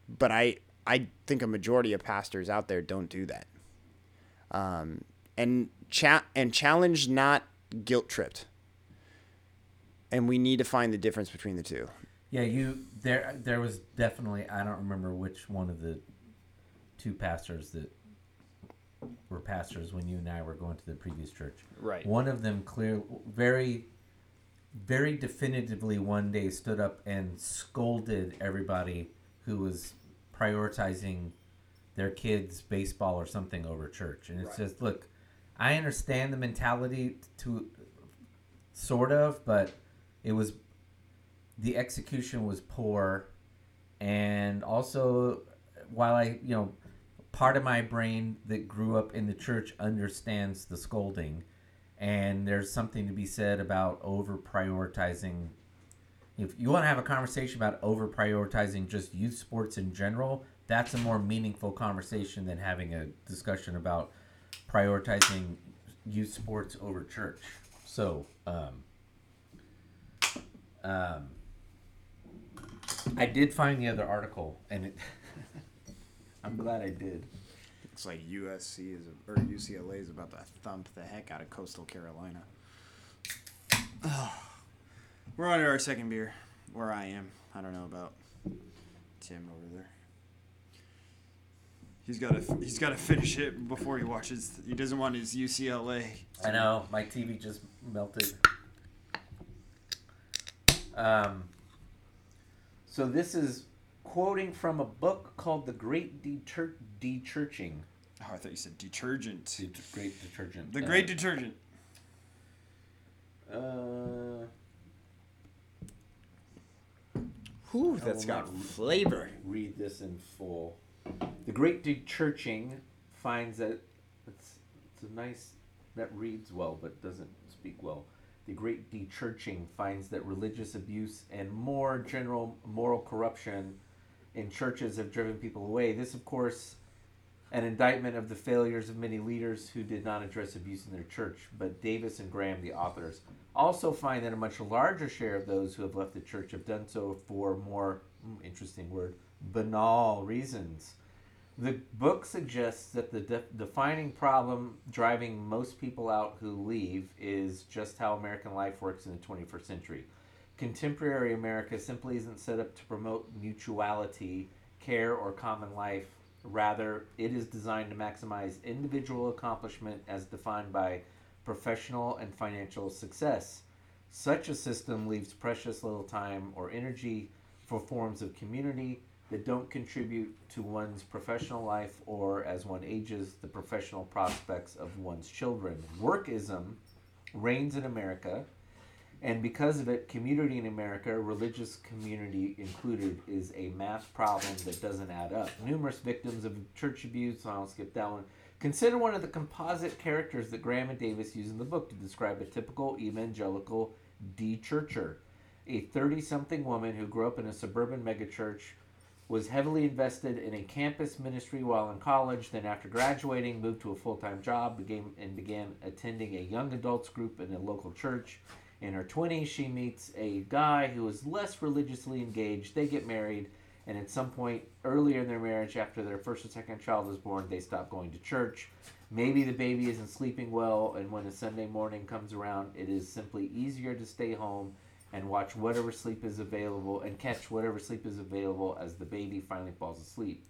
but I I think a majority of pastors out there don't do that. Um, and cha- and challenge not guilt tripped. And we need to find the difference between the two. Yeah, you there there was definitely I don't remember which one of the two pastors that were pastors when you and I were going to the previous church. Right. One of them clear very very definitively one day stood up and scolded everybody who was prioritizing their kids baseball or something over church. And it's Right. just look, I understand the mentality to sort of, but it was the execution was poor and also while i you know part of my brain that grew up in the church understands the scolding and there's something to be said about over prioritizing if you want to have a conversation about over prioritizing just youth sports in general that's a more meaningful conversation than having a discussion about prioritizing youth sports over church so um, um, I did find the other article, and it. I'm glad I did. Looks like USC is or UCLA is about to thump the heck out of Coastal Carolina. We're on to our second beer, where I am. I don't know about Tim over there. He's got to he's got to finish it before he watches. He doesn't want his UCLA. I know my TV just melted. Um. So this is quoting from a book called "The Great Deter- Dechurching." Oh, I thought you said detergent. The Great Detergent. The Uh, great detergent. Uh, Whew, that's got flavor. read this in full. The Great Dechurching finds that it's, it's a nice that reads well but doesn't speak well. The Great Dechurching finds that religious abuse and more general moral corruption in churches have driven people away. This, of course, an indictment of the failures of many leaders who did not address abuse in their church. But Davis and Graham, the authors, also find that a much larger share of those who have left the church have done so for more mm, interesting word banal reasons. The book suggests that the de- defining problem driving most people out who leave is just how American life works in the 21st century. Contemporary America simply isn't set up to promote mutuality, care, or common life. Rather, it is designed to maximize individual accomplishment as defined by professional and financial success. Such a system leaves precious little time or energy for forms of community that don't contribute to one's professional life or, as one ages, the professional prospects of one's children. Workism reigns in America, And because of it, community in America, religious community included, is a mass problem that doesn't add up. Numerous victims of church abuse, so I'll skip that one. Consider one of the composite characters that Graham and Davis use in the book to describe a typical evangelical de-churcher. A 30 something woman who grew up in a suburban megachurch was heavily invested in a campus ministry while in college, then after graduating, moved to a full-time job began, and began attending a young adults group in a local church. In her 20s, she meets a guy who is less religiously engaged. They get married, and at some point earlier in their marriage, after their first or second child is born, they stop going to church. Maybe the baby isn't sleeping well, and when a Sunday morning comes around, it is simply easier to stay home and watch whatever sleep is available and catch whatever sleep is available as the baby finally falls asleep.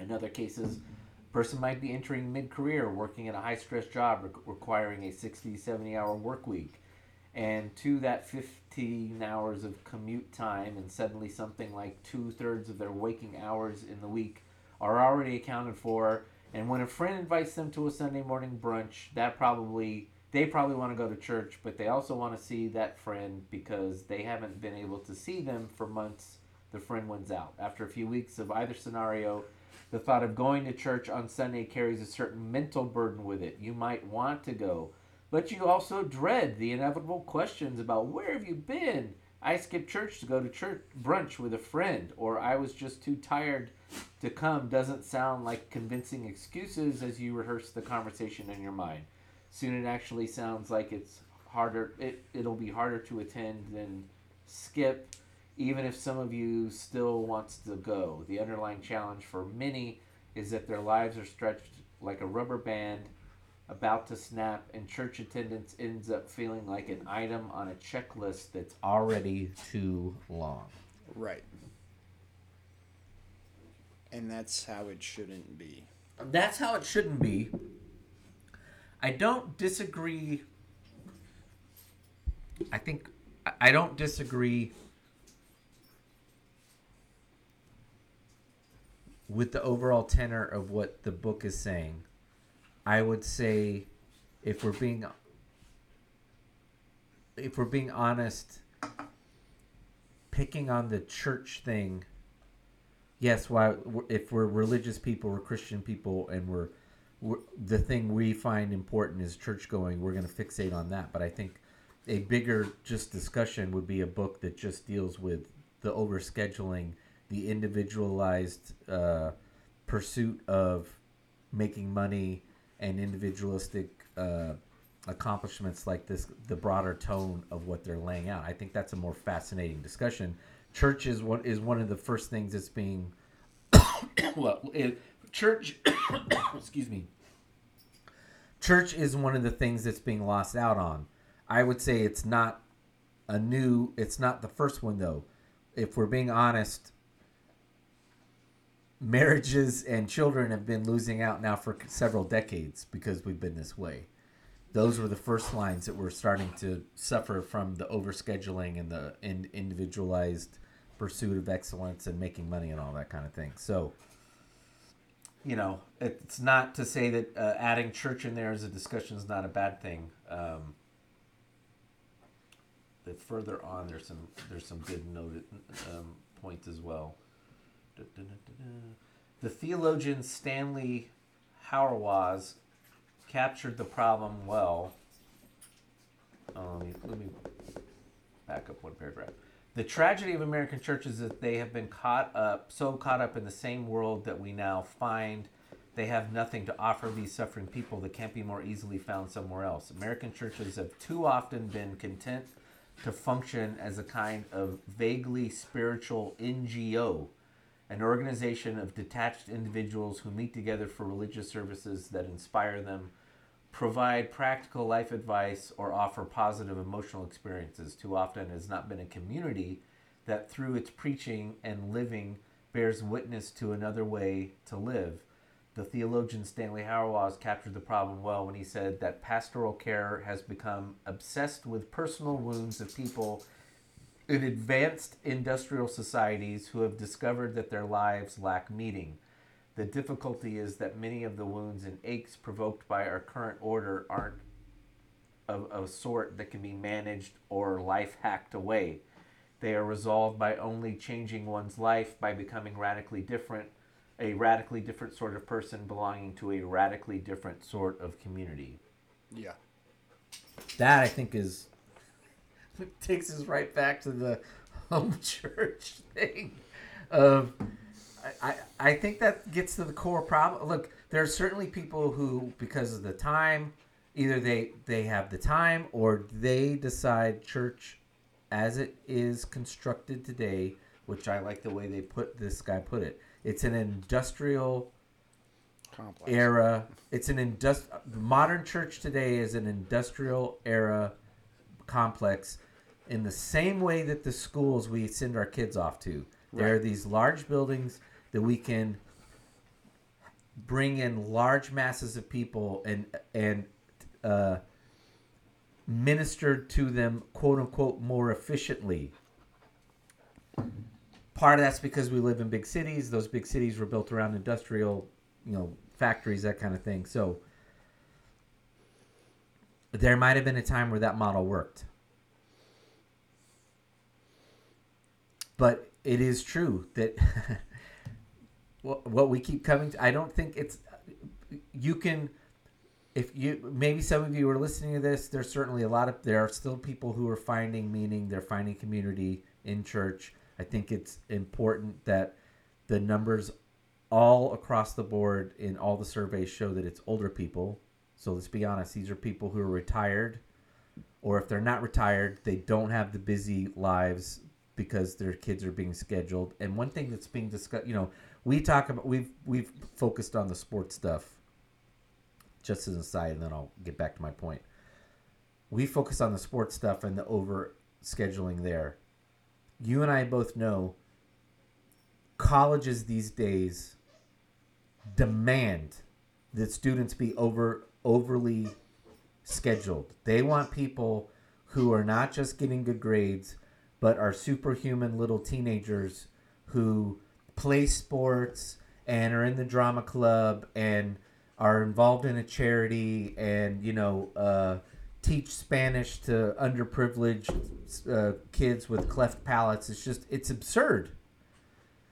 In other cases, a person might be entering mid-career working at a high-stress job re- requiring a 60 70 hour work week and to that 15 hours of commute time and suddenly something like two-thirds of their waking hours in the week are already accounted for and when a friend invites them to a sunday morning brunch that probably they probably want to go to church, but they also want to see that friend because they haven't been able to see them for months. The friend wins out. After a few weeks of either scenario, the thought of going to church on Sunday carries a certain mental burden with it. You might want to go, but you also dread the inevitable questions about where have you been? I skipped church to go to church brunch with a friend, or I was just too tired to come. Doesn't sound like convincing excuses as you rehearse the conversation in your mind. Soon it actually sounds like it's harder it, it'll be harder to attend than skip even if some of you still wants to go. The underlying challenge for many is that their lives are stretched like a rubber band about to snap and church attendance ends up feeling like an item on a checklist that's already too long Right. And that's how it shouldn't be. that's how it shouldn't be I don't disagree. I think I- don't disagree with the overall tenor of what the book is saying. I would say if we're being if we're being honest picking on the church thing yes why if we're religious people we're christian people and we're we're, the thing we find important is church going. We're going to fixate on that. But I think a bigger just discussion would be a book that just deals with the overscheduling, the individualized uh, pursuit of making money, and individualistic uh, accomplishments like this. The broader tone of what they're laying out. I think that's a more fascinating discussion. Church is what is one of the first things that's being well. It, church excuse me church is one of the things that's being lost out on i would say it's not a new it's not the first one though if we're being honest marriages and children have been losing out now for several decades because we've been this way those were the first lines that were starting to suffer from the overscheduling and the in, individualized pursuit of excellence and making money and all that kind of thing so you know, it's not to say that uh, adding church in there as a discussion is not a bad thing. Um, the further on, there's some there's some good noted um, points as well. The theologian Stanley Hauerwas captured the problem well. Um, let me back up one paragraph. The tragedy of American churches is that they have been caught up, so caught up in the same world that we now find they have nothing to offer these suffering people that can't be more easily found somewhere else. American churches have too often been content to function as a kind of vaguely spiritual NGO, an organization of detached individuals who meet together for religious services that inspire them, provide practical life advice, or offer positive emotional experiences. Too often has not been a community that, through its preaching and living, bears witness to another way to live. The theologian Stanley Hauerwas captured the problem well when he said that pastoral care has become obsessed with personal wounds of people in advanced industrial societies who have discovered that their lives lack meaning. The difficulty is that many of the wounds and aches provoked by our current order aren't of, of a sort that can be managed or life hacked away. They are resolved by only changing one's life by becoming radically different, a radically different sort of person belonging to a radically different sort of community. Yeah. That I think is takes us right back to the home church thing of I, I, I think that gets to the core problem. Look, there are certainly people who, because of the time, either they they have the time or they decide church as it is constructed today, which I like the way they put this guy put it. It's an industrial Complex. era. It's an indust. Modern church today is an industrial era complex, in the same way that the schools we send our kids off to. There are these large buildings that we can bring in large masses of people and and uh, minister to them, quote unquote, more efficiently. Part of that's because we live in big cities. Those big cities were built around industrial, you know, factories, that kind of thing. So there might have been a time where that model worked. But it is true that what we keep coming to, I don't think it's you can if you maybe some of you are listening to this there's certainly a lot of there are still people who are finding meaning they're finding community in church. I think it's important that the numbers all across the board in all the surveys show that it's older people. So let's be honest these are people who are retired or if they're not retired they don't have the busy lives because their kids are being scheduled and one thing that's being discussed you know we talk about we've we've focused on the sports stuff just as an aside, and then I'll get back to my point. We focus on the sports stuff and the over scheduling there. You and I both know colleges these days demand that students be over overly scheduled. They want people who are not just getting good grades, but are superhuman little teenagers who play sports and are in the drama club and are involved in a charity and you know uh, teach Spanish to underprivileged uh, kids with cleft palates. It's just it's absurd.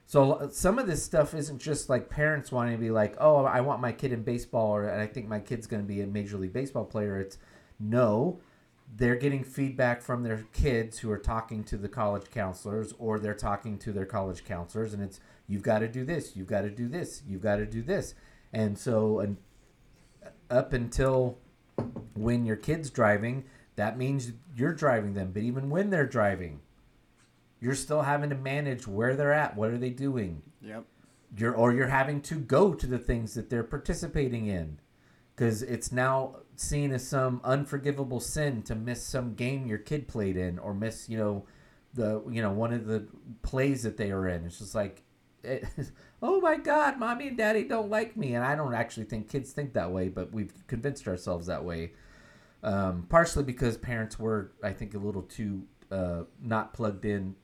So some of this stuff isn't just like parents wanting to be like, oh, I want my kid in baseball, or and I think my kid's going to be a major league baseball player. It's no, they're getting feedback from their kids who are talking to the college counselors, or they're talking to their college counselors, and it's you've got to do this, you've got to do this, you've got to do this, and so and up until when your kid's driving, that means you're driving them. But even when they're driving, you're still having to manage where they're at, what are they doing, Yep. you're or you're having to go to the things that they're participating in because it's now seen as some unforgivable sin to miss some game your kid played in or miss you know the you know one of the plays that they are in. It's just like it, oh my god mommy and daddy don't like me. And i don't actually think kids think that way but we've convinced ourselves that way. Um, partially because parents were i think a little too uh, not plugged in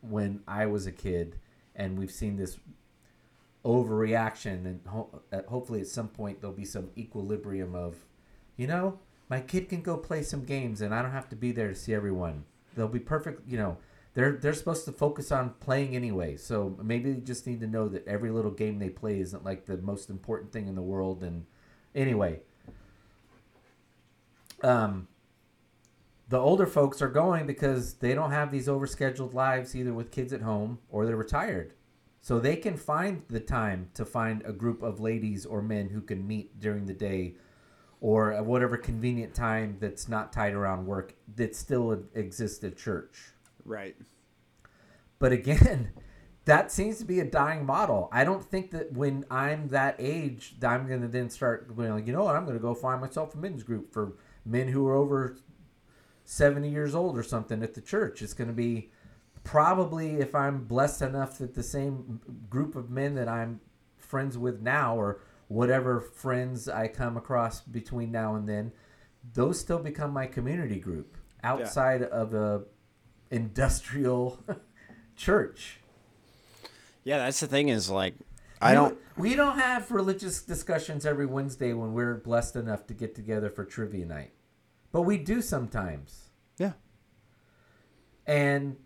when i was a kid. And we've seen this overreaction and ho- hopefully at some point there'll be some equilibrium of you know my kid can go play some games and i don't have to be there to see everyone. They'll be perfect you know they're they're supposed to focus on playing anyway. So maybe they just need to know that every little game they play isn't like the most important thing in the world. And anyway um the older folks are going because they don't have these overscheduled lives either with kids at home or they're retired. So they can find the time to find a group of ladies or men who can meet during the day or at whatever convenient time that's not tied around work that still exists at church. Right. But again, that seems to be a dying model. I don't think that when I'm that age, that I'm going to then start going like, you know what, I'm going to go find myself a men's group for men who are over 70 years old or something at the church. It's going to be probably if I'm blessed enough that the same group of men that I'm friends with now or whatever friends I come across between now and then, those still become my community group outside of a industrial church. Yeah, that's the thing is like I We don't We don't have religious discussions every Wednesday when we're blessed enough to get together for trivia night. but we do sometimes. Yeah. And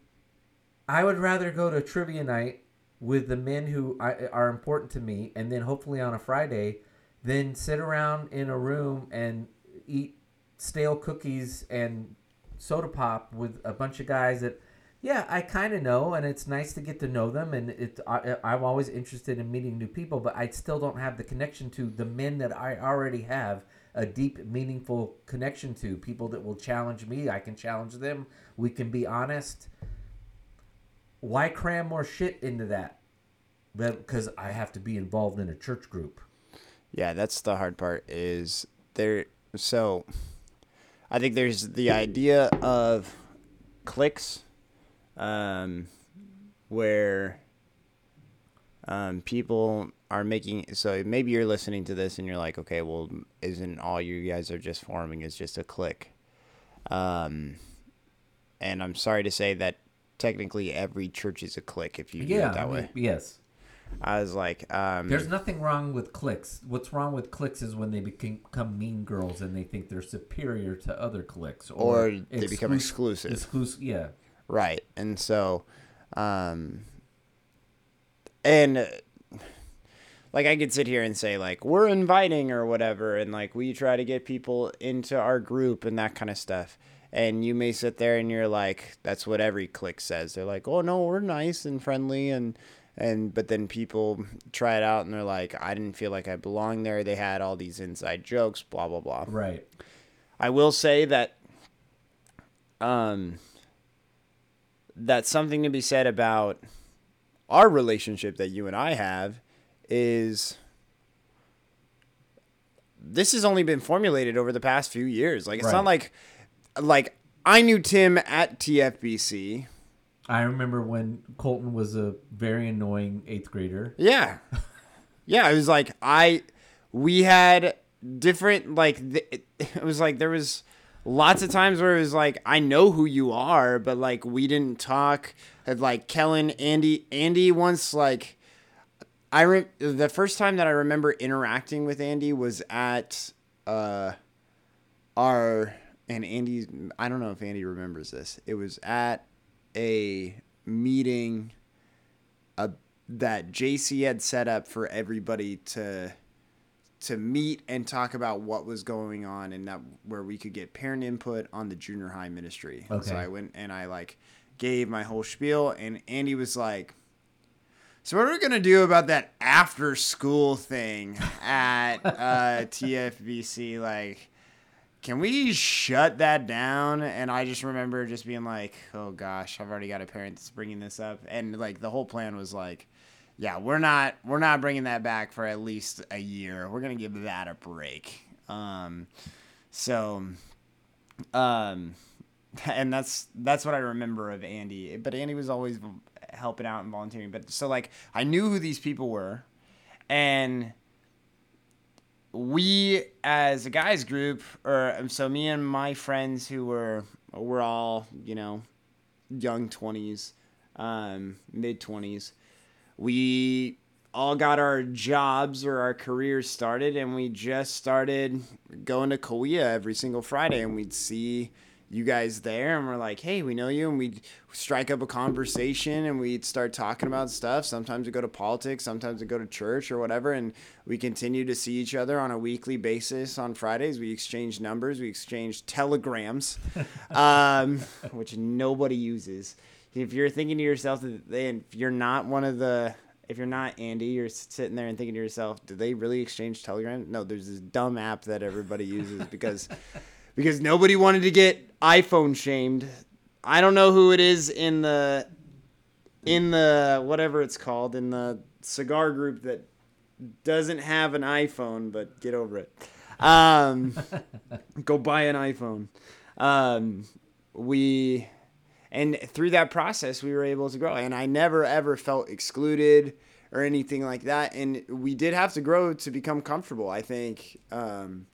I would rather go to trivia night with the men who are important to me, and then hopefully on a Friday, then sit around in a room and eat stale cookies and soda pop with a bunch of guys that, yeah, I kind of know, and it's nice to get to know them, and it I, I'm always interested in meeting new people, but I still don't have the connection to the men that I already have a deep, meaningful connection to. People that will challenge me, I can challenge them. We can be honest why cram more shit into that? Because I have to be involved in a church group. Yeah, that's the hard part is there so I think there's the idea of clicks um where um people are making so maybe you're listening to this and you're like, okay, well isn't all you guys are just forming is just a click. Um and I'm sorry to say that technically every church is a clique if you do it that way. yes. I was like, um There's nothing wrong with cliques. What's wrong with cliques is when they become mean girls and they think they're superior to other cliques, Or or, they become exclusive. Exclusive, yeah. Right. And so, um, and like I could sit here and say, like, we're inviting or whatever, and like we try to get people into our group and that kind of stuff. And you may sit there and you're like, that's what every click says. They're like, oh no, we're nice and friendly and. And but then people try it out and they're like, I didn't feel like I belonged there. They had all these inside jokes, blah blah blah. Right. I will say that um that's something to be said about our relationship that you and I have is this has only been formulated over the past few years. Like it's Right. not like like I knew Tim at TFBC. I remember when Colton was a very annoying eighth grader. Yeah. Yeah, it was like I we had different like th- it, it was like there was lots of times where it was like I know who you are, but like we didn't talk. Like Kellen, Andy, Andy once like I re- the first time that I remember interacting with Andy was at uh our and Andy I don't know if Andy remembers this. It was at a meeting uh, that JC had set up for everybody to to meet and talk about what was going on and that where we could get parent input on the junior high ministry. Okay. So I went and I like gave my whole spiel and Andy was like so what are we gonna do about that after school thing at uh, TFBC? Like, can we shut that down? And I just remember just being like, oh gosh, I've already got a parent that's bringing this up, and like the whole plan was like, yeah, we're not we're not bringing that back for at least a year. We're gonna give that a break. Um, so, um, and that's that's what I remember of Andy. But Andy was always helping out and volunteering. But so like I knew who these people were, and we as a guys group, or um, so me and my friends who were were all you know young twenties, um, mid twenties. We all got our jobs or our careers started, and we just started going to Kauai every single Friday, and we'd see you guys there, and we're like, hey, we know you, and we'd strike up a conversation, and we'd start talking about stuff. Sometimes we go to politics, sometimes we go to church or whatever, and we continue to see each other on a weekly basis on Fridays. We exchange numbers, we exchange telegrams, um, which nobody uses. If you're thinking to yourself, that if you're not one of the if you're not Andy, you're sitting there and thinking to yourself, "Do they really exchange Telegram?" No, there's this dumb app that everybody uses because because nobody wanted to get iPhone shamed. I don't know who it is in the in the whatever it's called in the cigar group that doesn't have an iPhone, but get over it. Um, go buy an iPhone. Um, we and through that process we were able to grow and i never ever felt excluded or anything like that and we did have to grow to become comfortable i think um,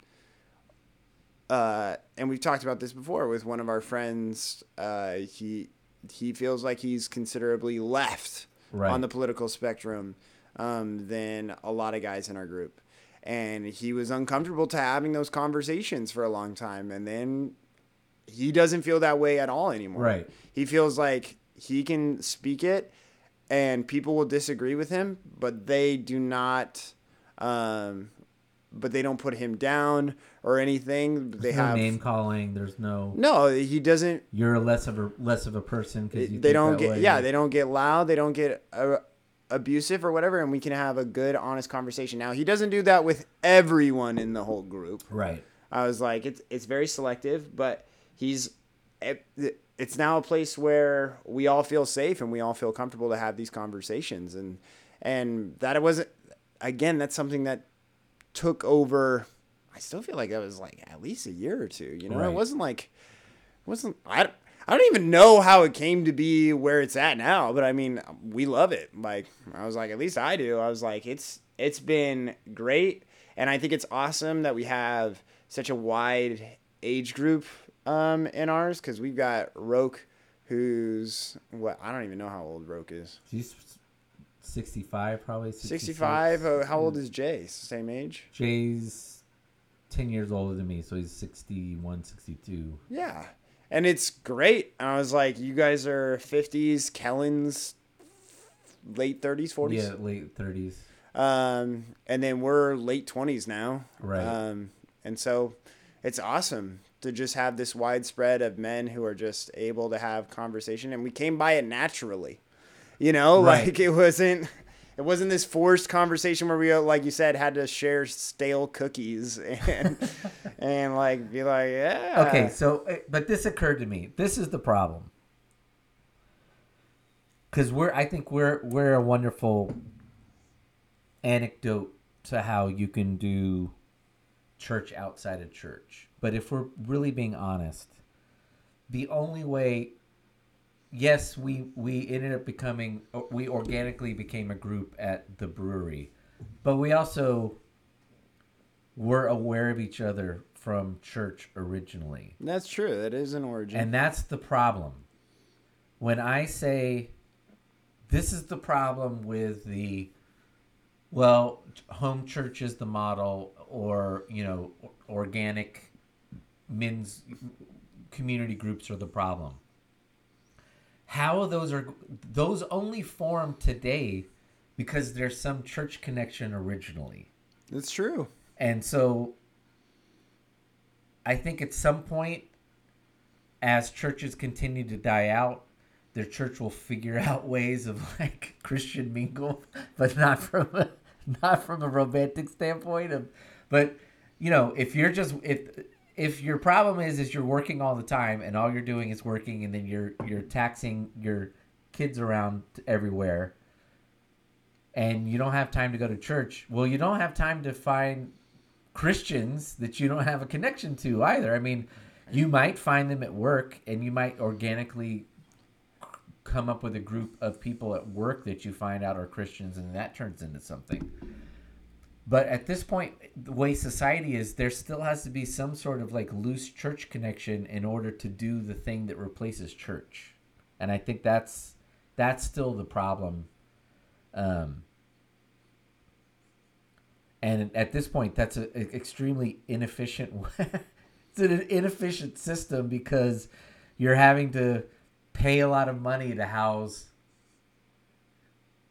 uh, and we've talked about this before with one of our friends uh, he he feels like he's considerably left Right. on the political spectrum um, than a lot of guys in our group and he was uncomfortable to having those conversations for a long time and then he doesn't feel that way at all anymore. Right. He feels like he can speak it and people will disagree with him, but they do not um but they don't put him down or anything. They There's no have name calling. There's no. No, he doesn't You're less of a less of a person because they don't get yeah they don't get loud they don't get uh, abusive or whatever and we can have a good honest conversation now he doesn't do that with everyone in the whole group right. i was like it's it's very selective but he's it, it's now a place where we all feel safe and we all feel comfortable to have these conversations and and that it wasn't again that's something that took over i still feel like that was like at least a year or two you know? Right. it wasn't like it wasn't I, don't- I don't even know how it came to be where it's at now but i mean we love it. Like i was like at least i do. I was like it's it's been great and i think it's awesome that we have such a wide age group um in ours because we've got roke who's what i don't even know how old roke is. She's 65, probably 66. 65 uh, how old is jay same age Jay's 10 years older than me, so he's 61, 62. Yeah. And it's great. And I was like, you guys are 50s, Kellen's late 30s, 40s. Yeah, late 30s. Um, and then we're late 20s now. Right. Um, and so it's awesome to just have this widespread of men who are just able to have conversation. And we came by it naturally. You know, Right. like it wasn't. It wasn't this forced conversation where we, like you said, had to share stale cookies and and like be like, yeah. Okay, so uh, but this occurred to me. This is the problem. Cuz we're I think we're we're a wonderful anecdote to how you can do church outside of church. But if we're really being honest, the only way yes, we we ended up becoming uh, we organically became a group at the brewery. But we also were aware of each other from church originally. That's true. That is an origin. And that's the problem. When I say this is the problem with the well, home church is the model or, you know, organic men's community groups are the problem. How those are those only form today because there's some church connection originally. It's true. And so I think at some point, as churches continue to die out, their church will figure out ways of like Christian mingle, but not from a, not from a romantic standpoint of but you know, if you're just if if your problem is is you're working all the time and all you're doing is working and then you're you're taxing your kids around everywhere and you don't have time to go to church, well you don't have time to find Christians that you don't have a connection to either. I mean, you might find them at work and you might organically come up with a group of people at work that you find out are Christians and that turns into something. But at this point, the way society is, there still has to be some sort of like loose church connection in order to do the thing that replaces church. And I think that's that's still the problem. Um, and at this point, that's an extremely inefficient. it's an inefficient system because you're having to pay a lot of money to house.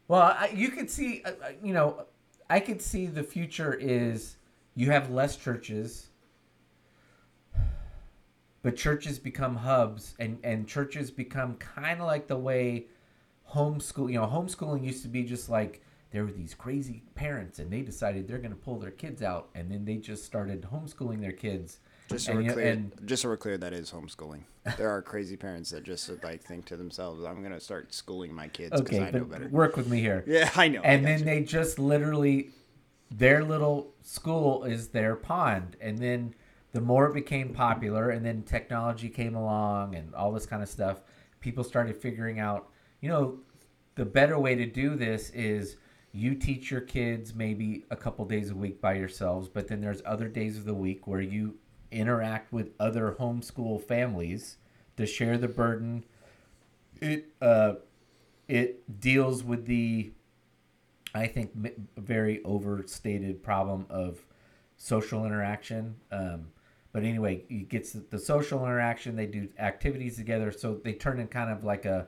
Well, you could see, uh, uh, you know, I could see the future is you have less churches, but churches become hubs, and and churches become kind of like the way homeschool. You know, homeschooling used to be just like there were these crazy parents, and they decided they're going to pull their kids out, and then they just started homeschooling their kids. Just so And we're clear, and- just so we're clear, that is homeschooling. There are crazy parents that just like think to themselves, "I'm gonna start schooling my kids because Okay, I know better." work with me here. Yeah, I know. And got then you. they just literally their little school is their pond and then the more it became popular and then technology came along and all this kind of stuff people started figuring out you know the better way to do this is you teach your kids maybe a couple days a week by yourselves but then there's other days of the week where you interact with other homeschool families to share the burden it uh it deals with the I think very overstated problem of social interaction. Um, But anyway, it gets the social interaction. They do activities together, so they turn in kind of like a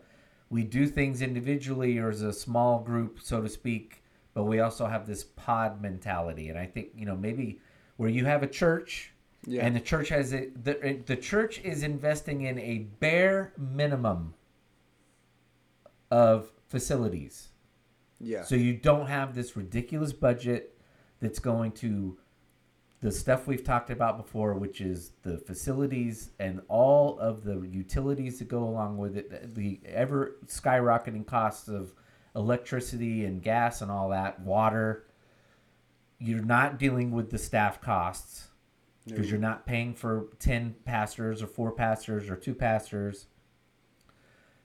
we do things individually or as a small group, so to speak. But we also have this pod mentality, and I think you know maybe where you have a church Yeah. and the church has it the, the church is investing in a bare minimum of facilities yeah. so you don't have this ridiculous budget that's going to the stuff we've talked about before which is the facilities and all of the utilities that go along with it the ever skyrocketing costs of electricity and gas and all that water you're not dealing with the staff costs because you're not paying for 10 pastors or four pastors or two pastors.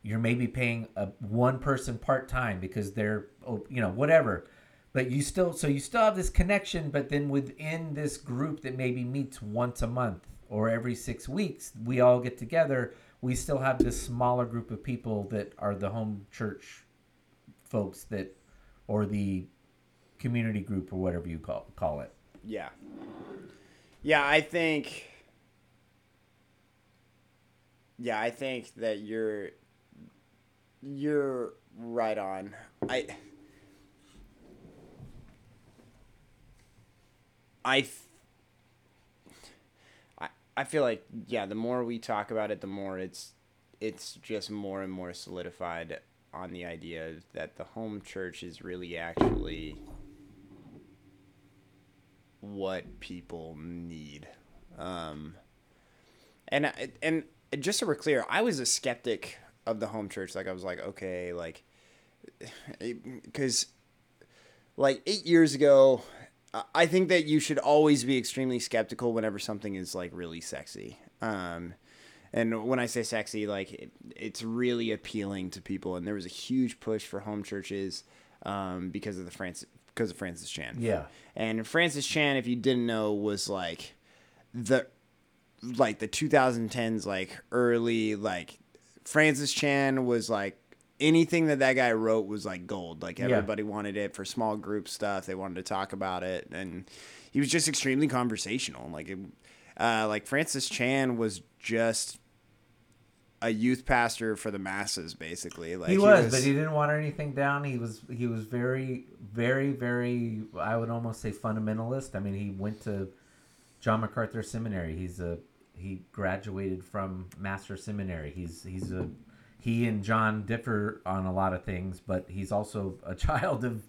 You're maybe paying a one person part time because they're oh, you know whatever. But you still so you still have this connection but then within this group that maybe meets once a month or every 6 weeks we all get together. We still have this smaller group of people that are the home church folks that or the community group or whatever you call call it. Yeah. Yeah, I think Yeah, I think that you're you're right on. I I I feel like yeah, the more we talk about it, the more it's it's just more and more solidified on the idea that the home church is really actually what people need. Um, and and just so we're clear, I was a skeptic of the home church. Like I was like, okay, like, because like eight years ago, I- think that you should always be extremely skeptical whenever something is like really sexy. Um, and when I say sexy, like it, it's really appealing to people. And there was a huge push for home churches um, because of the Francis because of Francis Chan. Yeah. And Francis Chan, if you didn't know, was like the like the 2010s, like early like Francis Chan was like anything that that guy wrote was like gold. Like Yeah. everybody wanted it for small group stuff. They wanted to talk about it, and he was just extremely conversational. Like, it, uh, like Francis Chan was just a youth pastor for the masses, basically. Like he was, but he didn't water anything down. He was he was very, very, very. I would almost say fundamentalist. I mean, he went to John MacArthur Seminary. He's a he graduated from Master Seminary. He's he's a he and John differ on a lot of things, but he's also a child of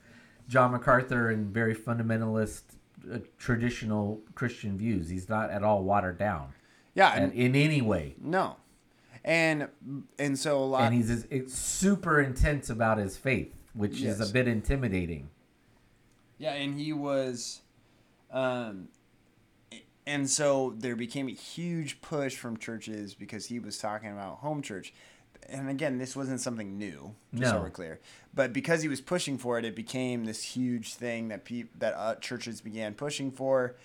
John MacArthur and very fundamentalist, uh, traditional Christian views. He's not at all watered down yeah, and, in any way. no, and and so a lot. and he's it's super intense about his faith, which is a bit intimidating. Yeah, and he was, um, and so there became a huge push from churches because he was talking about home church. And again, this wasn't something new, just so No. we're clear. But because he was pushing for it, it became this huge thing that peop- that uh, churches began pushing for.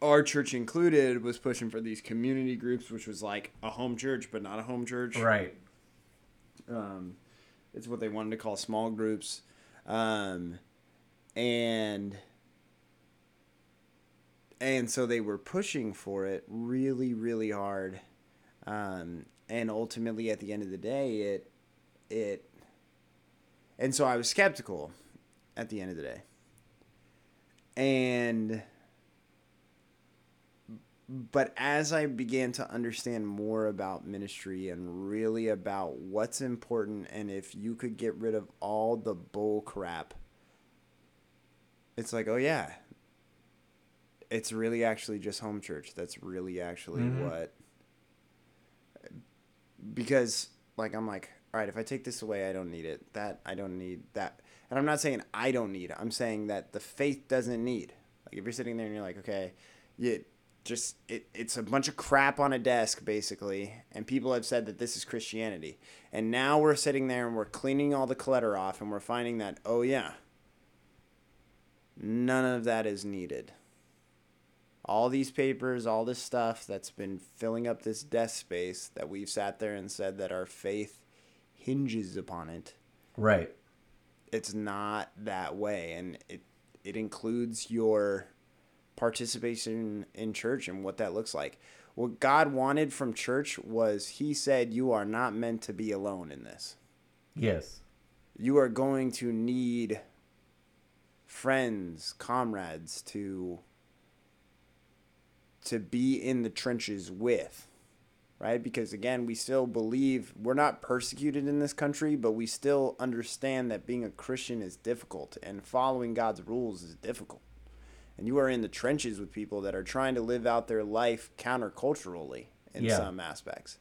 Our church included was pushing for these community groups, which was like a home church, but not a home church. Right. Um, it's what they wanted to call small groups. Um, and and so they were pushing for it really, really hard. Um, and ultimately, at the end of the day, it it and so I was skeptical at the end of the day. And but as I began to understand more about ministry and really about what's important, and if you could get rid of all the bull crap, it's like, oh yeah, it's really actually just home church. That's really actually Mhm. what. Because, like, I'm like, all right, if I take this away, I don't need it. That, I don't need that. And I'm not saying I don't need it. I'm saying that the faith doesn't need. Like, if you're sitting there and you're like, okay, you just it, it's a bunch of crap on a desk basically and people have said that this is christianity. And now we're sitting there and we're cleaning all the clutter off and we're finding that oh yeah none of that is needed. All these papers all this stuff that's been filling up this desk space that we've sat there and said that our faith hinges upon it Right. it's not that way. And it it includes your participation in church and what that looks like. What God wanted from church was He said, You are not meant to be alone in this. Yes. You are going to need friends, comrades to to be in the trenches with. Right? Because again, we still believe we're not persecuted in this country, but we still understand that being a Christian is difficult and following God's rules is difficult and you are in the trenches with people that are trying to live out their life counterculturally in Yeah. some aspects.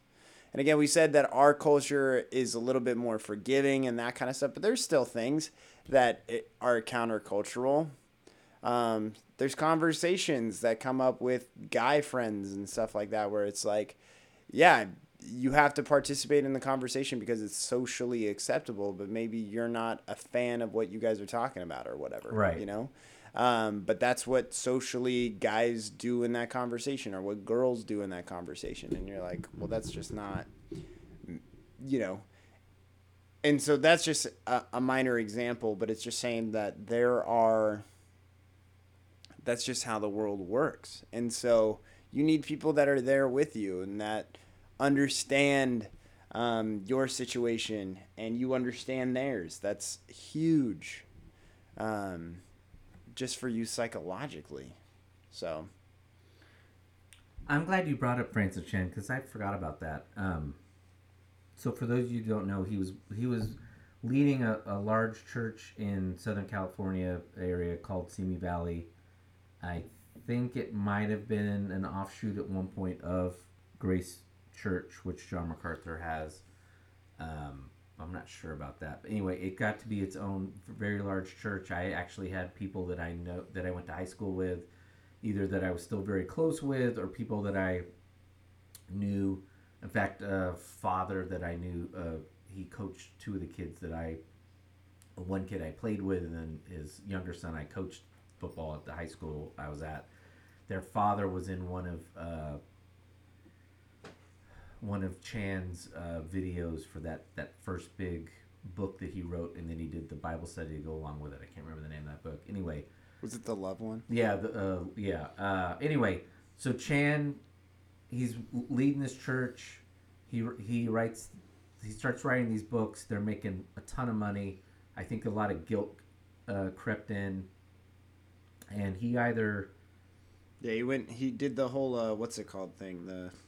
And again, we said that our culture is a little bit more forgiving and that kind of stuff, but there's still things that are countercultural. Um, there's conversations that come up with guy friends and stuff like that where it's like, yeah, you have to participate in the conversation because it's socially acceptable, but maybe you're not a fan of what you guys are talking about or whatever. Right. You know? Um, but that's what socially guys do in that conversation or what girls do in that conversation. And you're like, well, that's just not, you know. And so that's just a, a minor example, but it's just saying that there are, that's just how the world works. And so you need people that are there with you and that understand um, your situation and you understand theirs. That's huge. Um, just for you psychologically. So, I'm glad you brought up Francis Chan because I forgot about that. Um, so for those of you who don't know, he was he was leading a, a large church in Southern California area called Simi Valley. I think it might have been an offshoot at one point of Grace Church, which John MacArthur has. Um, I'm not sure about that, but anyway, it got to be its own very large church. I actually had people that I know that I went to high school with, either that I was still very close with, or people that I knew. In fact, a father that I knew, uh, he coached two of the kids that I, one kid I played with, and then his younger son I coached football at the high school I was at. Their father was in one of uh, one of Chan's uh, videos for that that first big book that he wrote, and then he did the Bible study to go along with it. I can't remember the name of that book. Anyway, was it the love one? yeah, the, uh, yeah. Uh, anyway, so Chan, he's leading this church. He he writes, he starts writing these books. They're making a ton of money. I think a lot of guilt uh, crept in, and he either Yeah, he went. He did the whole uh, what's it called thing. The he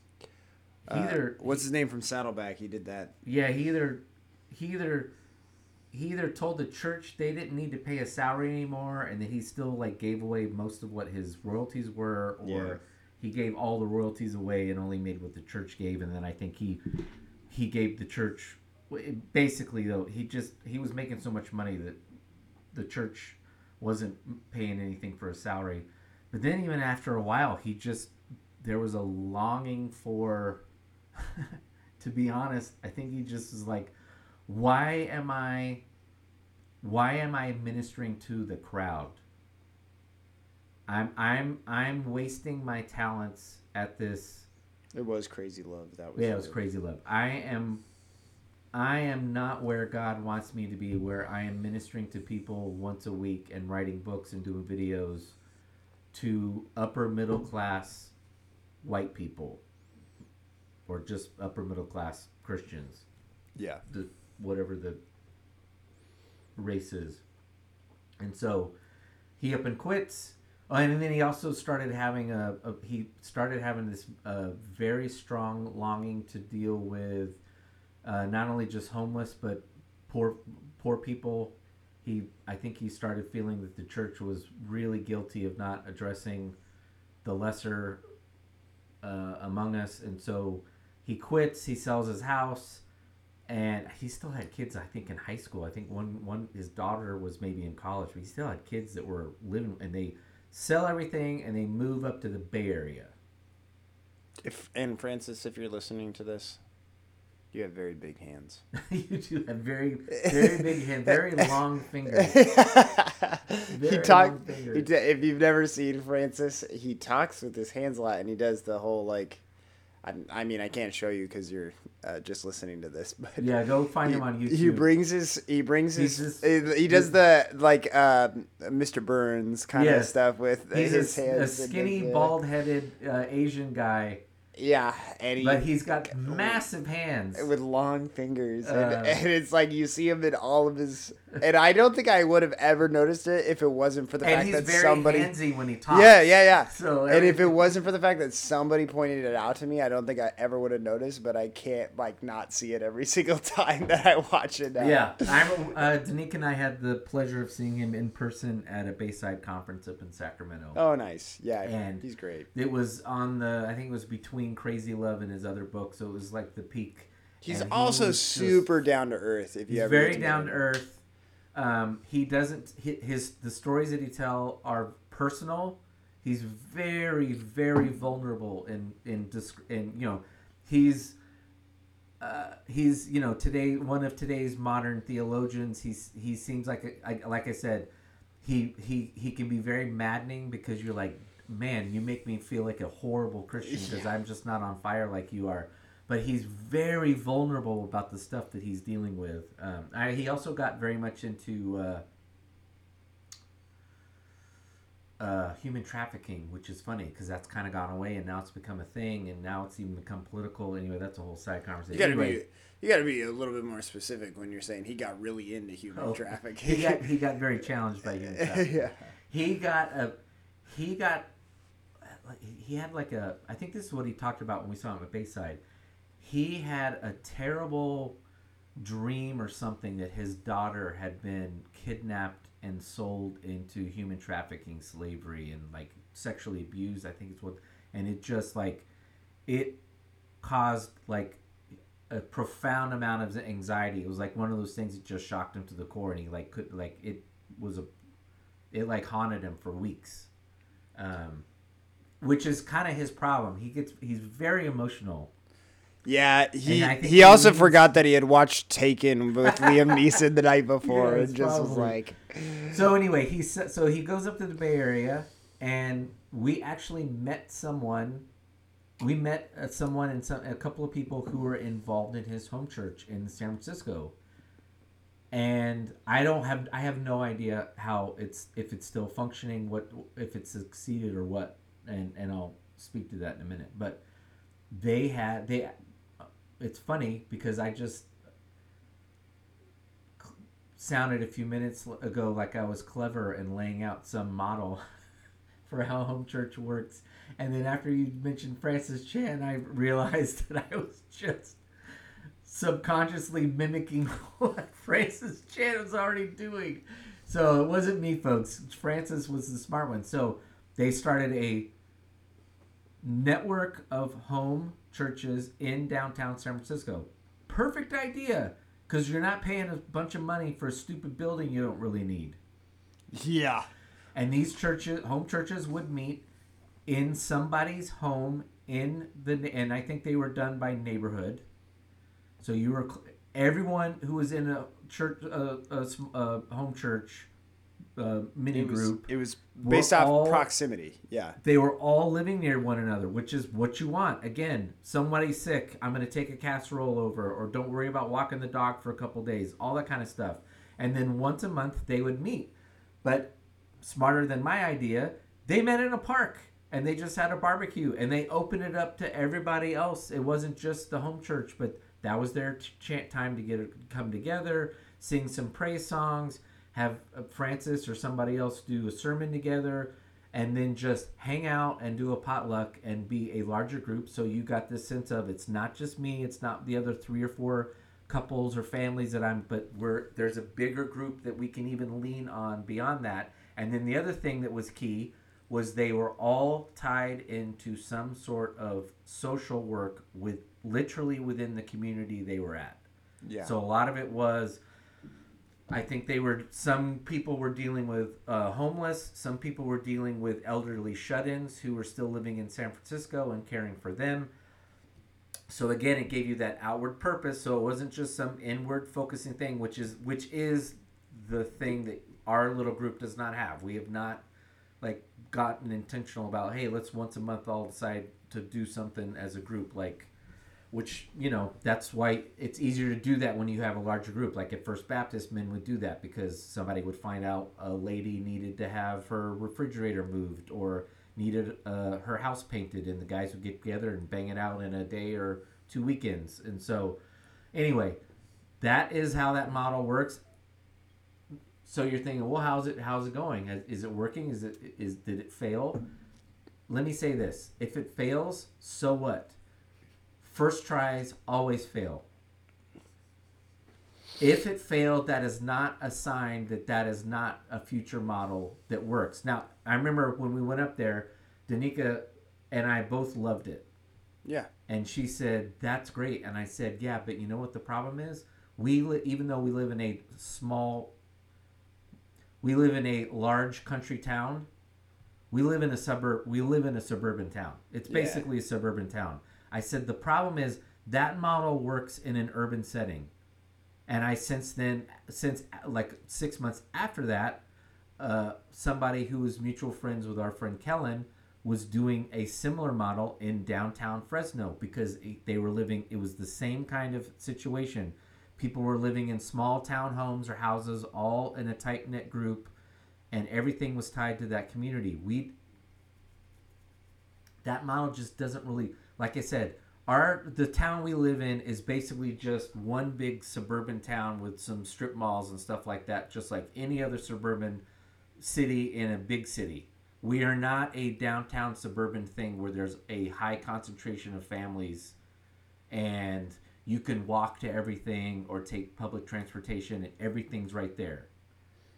uh, either what's his name from Saddleback? He did that. Yeah, he either he either he either told the church they didn't need to pay a salary anymore, and then he still like gave away most of what his royalties were, or Yeah. he gave all the royalties away and only made what the church gave, and then I think he he gave the church basically though he just he was making so much money that the church wasn't paying anything for his salary, but then even after a while he just there was a longing for to be honest, I think he just was like, why am I why am I ministering to the crowd? I'm I'm I'm wasting my talents at this It was crazy love. That was yeah, it was crazy love. I am I am not where God wants me to be, where I am ministering to people once a week and writing books and doing videos to upper middle class white people or just upper middle class Christians, Yeah. the whatever the race is. And so he up and quits. Oh, and then he also started having a, a he started having this uh, very strong longing to deal with uh, not only just homeless but poor poor people. He I think he started feeling that the church was really guilty of not addressing the lesser uh, among us, and so he quits. He sells his house, and he still had kids. I think in high school. I think one one his daughter was maybe in college, but he still had kids that were living, and they sell everything and they move up to the Bay Area. If and Francis, if you're listening to this, you have very big hands. you do have very very big hands, very long fingers. he Very talk. long fingers. He d- if you've never seen Francis, he talks with his hands a lot, and he does the whole like, I, I mean, I can't show you because you're uh, just listening to this, but Yeah, go find he, him on YouTube. he brings his he brings He's his just- he does the like uh, Mr. Burns kind of stuff with He's his a, a hands. and skinny, bald-headed uh, Asian guy, Yeah, and he, but he's got massive hands. with long fingers, and, Uh, and it's like you see him in all of his. And I don't think I would have ever noticed it if it wasn't for the fact he's that very somebody. handsy when he talks. Yeah, yeah, yeah. So and if it wasn't for the fact that somebody pointed it out to me, I don't think I ever would have noticed. But I can't like not see it every single time that I watch it now. Yeah, I remember, uh, Danique and I had the pleasure of seeing him in person at a Bayside conference up in Sacramento. Oh, nice. Yeah, And- he's great. It was on the, I think it was between Crazy Love and his other book, so it was like the peak. He's And he also just- super down to earth. If you He's ever very get to meet down to earth. Um, he doesn't his the stories that he tell are personal. He's very very vulnerable in in in you know he's uh, he's you know today one of today's modern theologians. He's he seems like a, I, like I said he he he can be very maddening because you're like man you make me feel like a horrible Christian because I'm just not on fire like you are but he's very vulnerable about the stuff that he's dealing with. Um, I, he also got very much into uh, uh, human trafficking, which is funny because that's kind of gone away and now it's become a thing and now it's even become political. Anyway, that's a whole side conversation. You gotta anyway, be you gotta be a little bit more specific when you're saying he got really into human Oh, trafficking. he got he got very challenged by human trafficking. yeah. He got a he got he had like a I think this is what he talked about when we saw him at Bayside. He had a terrible dream or something that his daughter had been kidnapped and sold into human trafficking, slavery, and like sexually abused. I think it's what, and it just like it caused like a profound amount of anxiety. It was like one of those things that just shocked him to the core, and he like could like it was a it like haunted him for weeks, um, which is kind of his problem. He gets he's very emotional. Yeah, he And I think he he also needs- forgot that he had watched Taken with Liam Neeson the night before Yeah, and just was like, So anyway, he so he goes up to the Bay Area, and we actually met someone. We met uh, someone and some a couple of people who were involved in his home church in San Francisco. And I don't have I have no idea how it's if it's still functioning, what if it's succeeded or what, and and I'll speak to that in a minute. But they had they, it's funny because I just sounded a few minutes ago like I was clever in laying out some model for how home church works. And then after you mentioned Francis Chan, I realized that I was just subconsciously mimicking what Francis Chan was already doing. So it wasn't me, folks. Francis was the smart one. So they started a network of home churches in downtown San Francisco. Perfect idea because you're not paying a bunch of money for a stupid building you don't really need. yeah, And these churches, home churches, would meet in somebody's home in the, and I think they were done by neighborhood. So you were everyone who was in a church, uh, a, a home church, uh, mini it was group. it was based off all- proximity. Yeah, They were all living near one another, which is what you want. Again, somebody's sick. I'm going to take a casserole over, or don't worry about walking the dog for a couple days, all that kind of stuff. And then once a month, they would meet. But smarter than my idea, they met in a park and they just had a barbecue and they opened it up to everybody else. It wasn't just the home church, but that was their ch- time to get come together, sing some praise songs, have uh, Francis or somebody else do a sermon together, and then just hang out and do a potluck and be a larger group. So you got this sense of it's not just me, it's not the other three or four couples or families that I'm, but we're there's a bigger group that we can even lean on beyond that. And then the other thing that was key was they were all tied into some sort of social work with literally within the community they were at. yeah. So a lot of it was, I think they were. Some people were dealing with uh, homeless. Some people were dealing with elderly shut-ins who were still living in San Francisco and caring for them. So again, it gave you that outward purpose. So it wasn't just some inward focusing thing, which is which is the thing that our little group does not have. We have not like gotten intentional about hey let's once a month all decide to do something as a group like which you know that's why it's easier to do that when you have a larger group. Like at first baptist men would do that because somebody would find out a lady needed to have her refrigerator moved or needed uh, her house painted and the guys would get together and bang it out in a day or two weekends. And so anyway that is how that model works. So you're thinking well how's it how's it going? Is it working? Is it is did it fail? Let me say this. If it fails so what first tries always fail if it failed that is not a sign that that is not a future model that works now i remember when we went up there danica and i both loved it Yeah. and she said, "That's great." And I said, "Yeah, but you know what the problem is? We li- even though we live in a small we live in a large country town, we live in a suburb we live in a suburban town. It's Yeah. basically a suburban town." I said, "The problem is that model works in an urban setting." And I since then since like 6 months after that, uh, somebody who was mutual friends with our friend Kellen was doing a similar model in downtown Fresno because they were living it was the same kind of situation. People were living in small townhomes or houses all in a tight knit group and everything was tied to that community. We that model just doesn't really like I said, our the town we live in is basically just one big suburban town with some strip malls and stuff like that, just like any other suburban city in a big city. We are not a downtown suburban thing where there's a high concentration of families and you can walk to everything or take public transportation and everything's right there.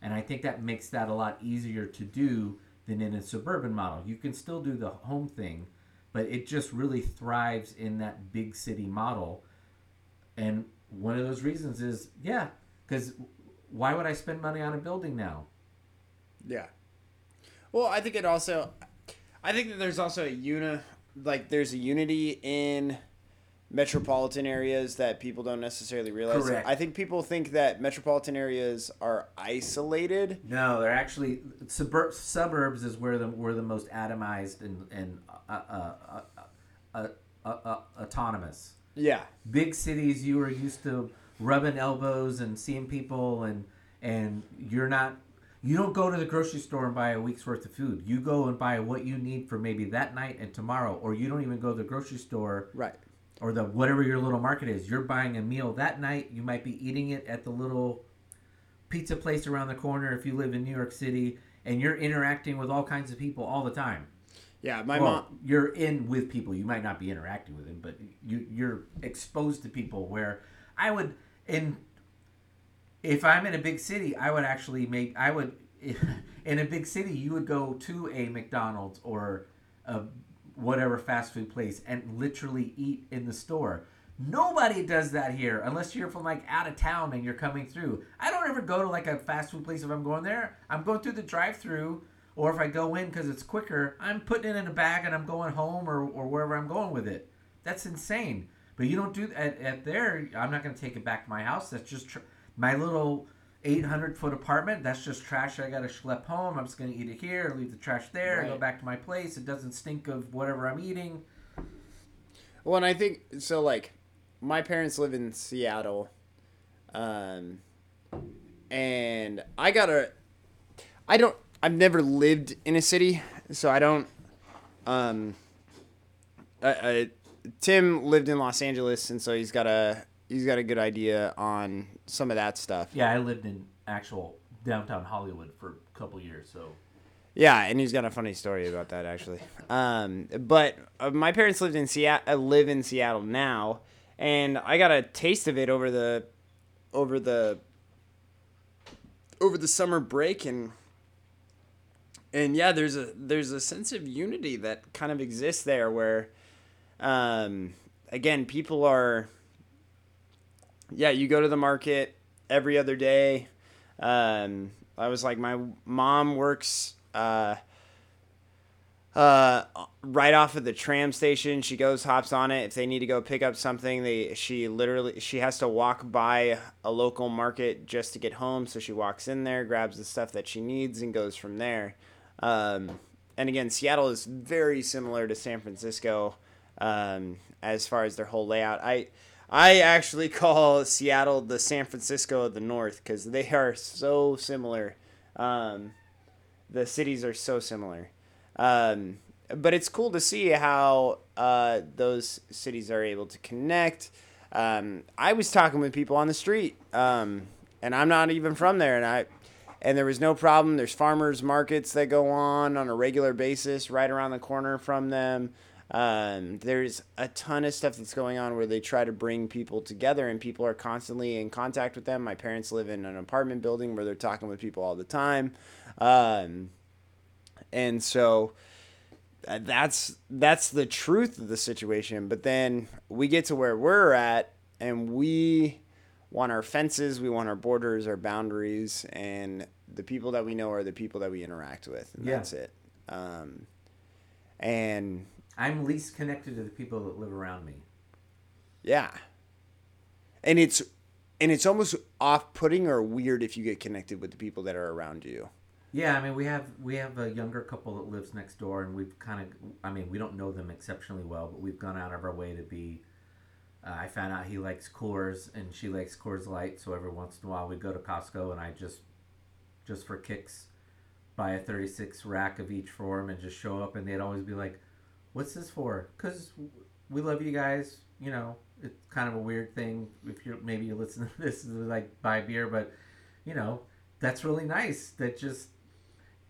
And I think that makes that a lot easier to do than in a suburban model. You can still do the home thing, but it just really thrives in that big city model. And one of those reasons is, yeah, because why would I spend money on a building now? Yeah. Well, I think it also, I think that there's also a uni, like there's a unity in metropolitan areas that people don't necessarily realize. Correct. I think people think that metropolitan areas are isolated. No, they're actually suburb, suburbs is where the where the most atomized and and uh, uh, uh, uh, uh, uh, autonomous. Yeah. Big cities, you are used to rubbing elbows and seeing people, and and you're not. You don't go to the grocery store and buy a week's worth of food. You go and buy what you need for maybe that night and tomorrow, or you don't even go to the grocery store Right. Or the whatever your little market is. You're buying a meal that night. You might be eating it at the little pizza place around the corner if you live in New York City, and you're interacting with all kinds of people all the time. Yeah. My well, mom. you're in with people. You might not be interacting with them, but you you're exposed to people. Where I would in if I'm in a big city, I would actually make I would in a big city you would go to a McDonald's or a whatever fast food place and literally eat in the store. Nobody does that here unless you're from like out of town and you're coming through. I don't ever go to like a fast food place if I'm going there. I'm going through the drive-through or if I go in because it's quicker, I'm putting it in a bag and I'm going home or, or wherever I'm going with it. That's insane. But you don't do at, at there. I'm not going to take it back to my house. That's just tr- my little 800 foot apartment. That's just trash I got to schlep home. I'm just going to eat it here, leave the trash there, go back to my place. It doesn't stink of whatever I'm eating. Well, and I think so. Like, my parents live in Seattle, um, and I gotta. I don't. I've never lived in a city, so I don't. Um. I, I, Tim lived in Los Angeles, and so he's got a he's got a good idea on some of that stuff. Yeah, I lived in actual downtown Hollywood for a couple years, so Yeah, and he's got a funny story about that actually. Um, but uh, my parents lived in Seattle, uh, live in Seattle now, and I got a taste of it over the, over the, over the summer break, and and yeah, there's a there's a sense of unity that kind of exists there where, um, again, people are. Yeah, you go to the market every other day. Um, I was like, my mom works uh, uh, right off of the tram station. She goes, hops on it. If they need to go pick up something, they she literally she has to walk by a local market just to get home. So she walks in there, grabs the stuff that she needs, and goes from there. Um, and again, Seattle is very similar to San Francisco um, as far as their whole layout. I I actually call Seattle the San Francisco of the North because they are so similar. Um, the cities are so similar. Um, but it's cool to see how uh, those cities are able to connect. Um, I was talking with people on the street, um, and I'm not even from there, and I and there was no problem. There's farmers markets that go on on a regular basis right around the corner from them. Um, there's a ton of stuff that's going on where they try to bring people together, and people are constantly in contact with them. My parents live in an apartment building where they're talking with people all the time, um, and so uh, that's that's the truth of the situation. But then we get to where we're at, and we want our fences, we want our borders, our boundaries, and the people that we know are the people that we interact with, and Yeah. that's it. Um, and I'm least connected to the people that live around me. yeah, and it's and it's almost off-putting or weird if you get connected with the people that are around you. Yeah, I mean we have we have a younger couple that lives next door, and we've kind of I mean we don't know them exceptionally well, but we've gone out of our way to be. Uh, I found out he likes Coors and she likes Coors Light, so every once in a while we go to Costco and I just, just for kicks, buy a thirty six rack of each for him and just show up, and they'd always be like, "What's this for?" Because we love you guys. You know, it's kind of a weird thing if you're maybe you listen to this is like buy beer, but you know that's really nice. That just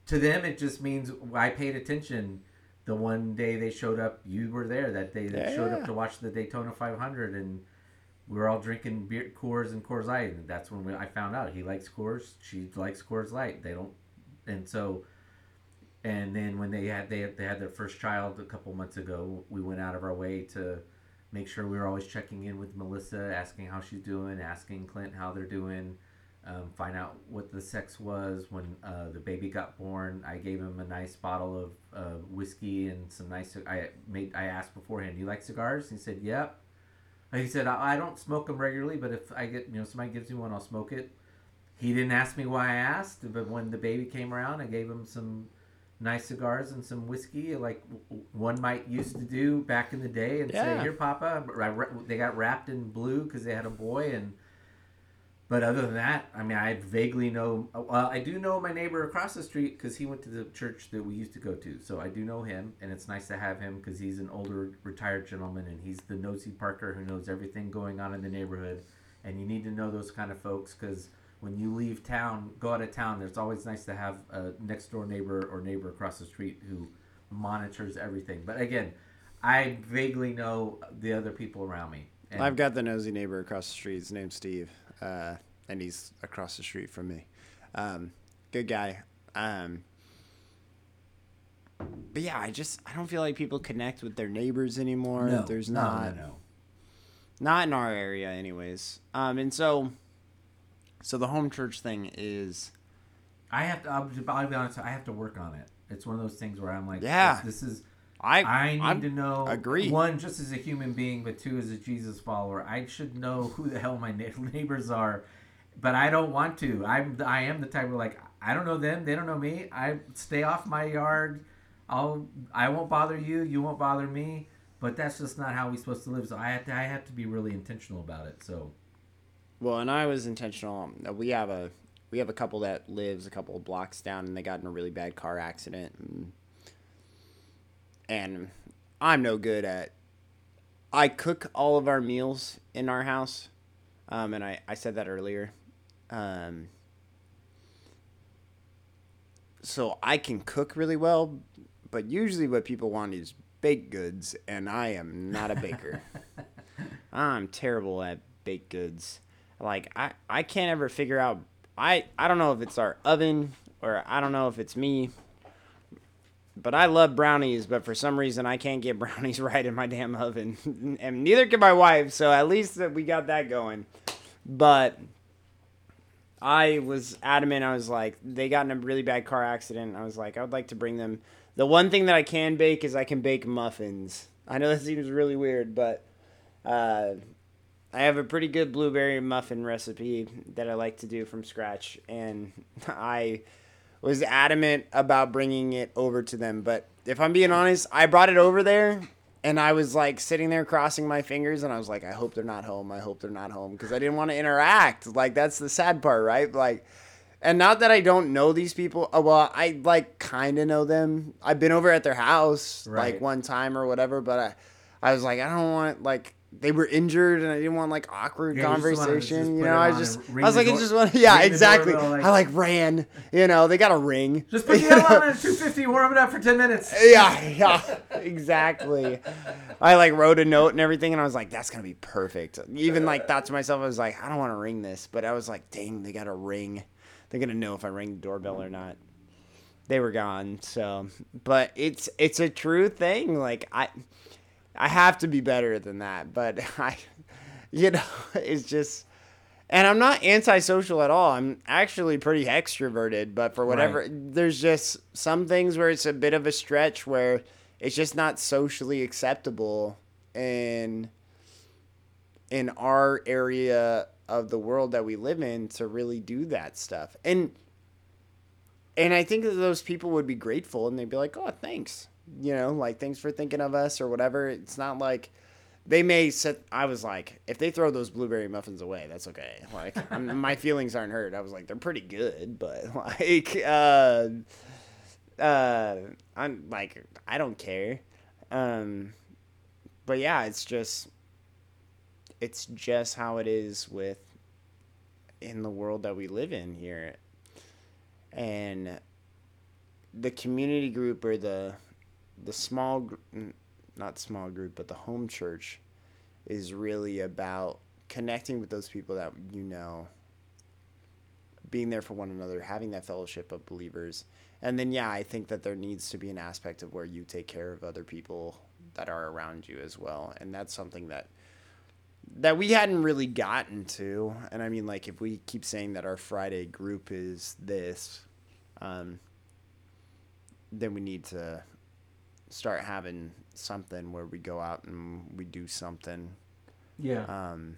to them it just means I paid attention. The one day they showed up, you were there. That day they Yeah, showed yeah. up to watch the Daytona 500, and we were all drinking beer, Coors and Coors Light. And that's when we, I found out he likes Coors, she likes Coors Light. They don't, and so, and then when they had they they had their first child a couple months ago, we went out of our way to make sure we were always checking in with Melissa, asking how she's doing, asking Clint how they're doing um, find out what the sex was when uh, the baby got born. I gave him a nice bottle of uh, whiskey and some nice. I made. I asked beforehand, "Do you like cigars?" He said, "Yep." He said, "I I don't smoke them regularly, but if I get, you know, somebody gives me one, I'll smoke it." He didn't ask me why I asked, but when the baby came around, I gave him some nice cigars and some whiskey, like one might used to do back in the day, and say, "Here, Papa." They got wrapped in blue because they had a boy, and but other than that, I mean, I vaguely know. Well, I do know my neighbor across the street because he went to the church that we used to go to. So I do know him, and it's nice to have him because he's an older retired gentleman, and he's the nosy Parker who knows everything going on in the neighborhood. And you need to know those kind of folks because when you leave town, go out of town, it's always nice to have a next door neighbor or neighbor across the street who monitors everything. But again, I vaguely know the other people around me. And I've got the nosy neighbor across the street. His name's Steve, uh, and he's across the street from me. Um, good guy. Um, but yeah, I just I don't feel like people connect with their neighbors anymore. no, There's no, not no, no. not in our area, anyways. Um, and so so the home church thing is I have to. I'll, I'll be honest. I have to work on it. It's one of those things where I'm like, Yeah. this, this is. I I need I'm- to know. agree. One, just as a human being, but two, as a Jesus follower, I should know who the hell my neighbors are. But I don't want to. I'm. I am the type of like I don't know them. They don't know me. I stay off my yard. I'll. I won't bother you. You won't bother me. But that's just not how we're supposed to live. So I have to. I have to be really intentional about it. So Well, and I was intentional. Uh, We have a we have a couple that lives a couple of blocks down, and they got in a really bad car accident, and, and I'm no good at. I cook all of our meals in our house, um, and I I said that earlier, um, so I can cook really well, but usually what people want is baked goods, and I am not a baker. I'm terrible at baked goods. Like I, I can't ever figure out. I, I don't know if it's our oven or I don't know if it's me. But I love brownies, but for some reason I can't get brownies right in my damn oven, and neither can my wife. So at least we got that going. But I was adamant. I was like, they got in a really bad car accident. I was like, I would like to bring them. The one thing that I can bake is I can bake muffins. I know that seems really weird, but uh, I have a pretty good blueberry muffin recipe that I like to do from scratch, and I was adamant about bringing it over to them. But if I'm being honest, I brought it over there and I was like sitting there crossing my fingers and I was like, I hope they're not home. I hope they're not home because I didn't want to interact. Like, that's the sad part, right? Like, and not that I don't know these people. uh, Well, I like kind of know them. I've been over at their house Right. like one time or whatever, but I, I was like, I don't want like they were injured and I didn't want like awkward Yeah, conversation. You know, I just, I was like, I just want, yeah, exactly. doorbell, like- I like ran. You know, they got a ring. Just put the L on at 250, warm it up for 10 minutes. yeah, yeah, exactly. I like wrote a note and everything, and I was like, "That's gonna be perfect." Even like thought to myself, I was like, "I don't want to ring this," but I was like, "Dang, they got a ring. They're gonna know if I ring the doorbell or not." They were gone, so. But it's it's a true thing. Like I, I have to be better than that, but I, you know, it's just. And I'm not antisocial at all. I'm actually pretty extroverted, but for whatever, there's just some things where it's a bit of a stretch where it's just not socially acceptable in in our area of the world that we live in to really do that stuff. And and I think that those people would be grateful and they'd be like, "Oh, thanks." You know, like thanks for thinking of us or whatever. It's not like they may sit I was like, if they throw those blueberry muffins away, that's okay. Like I'm, my feelings aren't hurt. I was like, they're pretty good, but like uh uh I'm like I don't care. Um but yeah, it's just it's just how it is with in the world that we live in here. And the community group or the the small not small group but the home church is really about connecting with those people that you know being there for one another having that fellowship of believers. And then yeah i think that there needs to be an aspect of where you take care of other people that are around you as well. And that's something that that we hadn't really gotten to. And i mean like if we keep saying that our friday group is this um, then we need to start having something where we go out and we do something Yeah. um,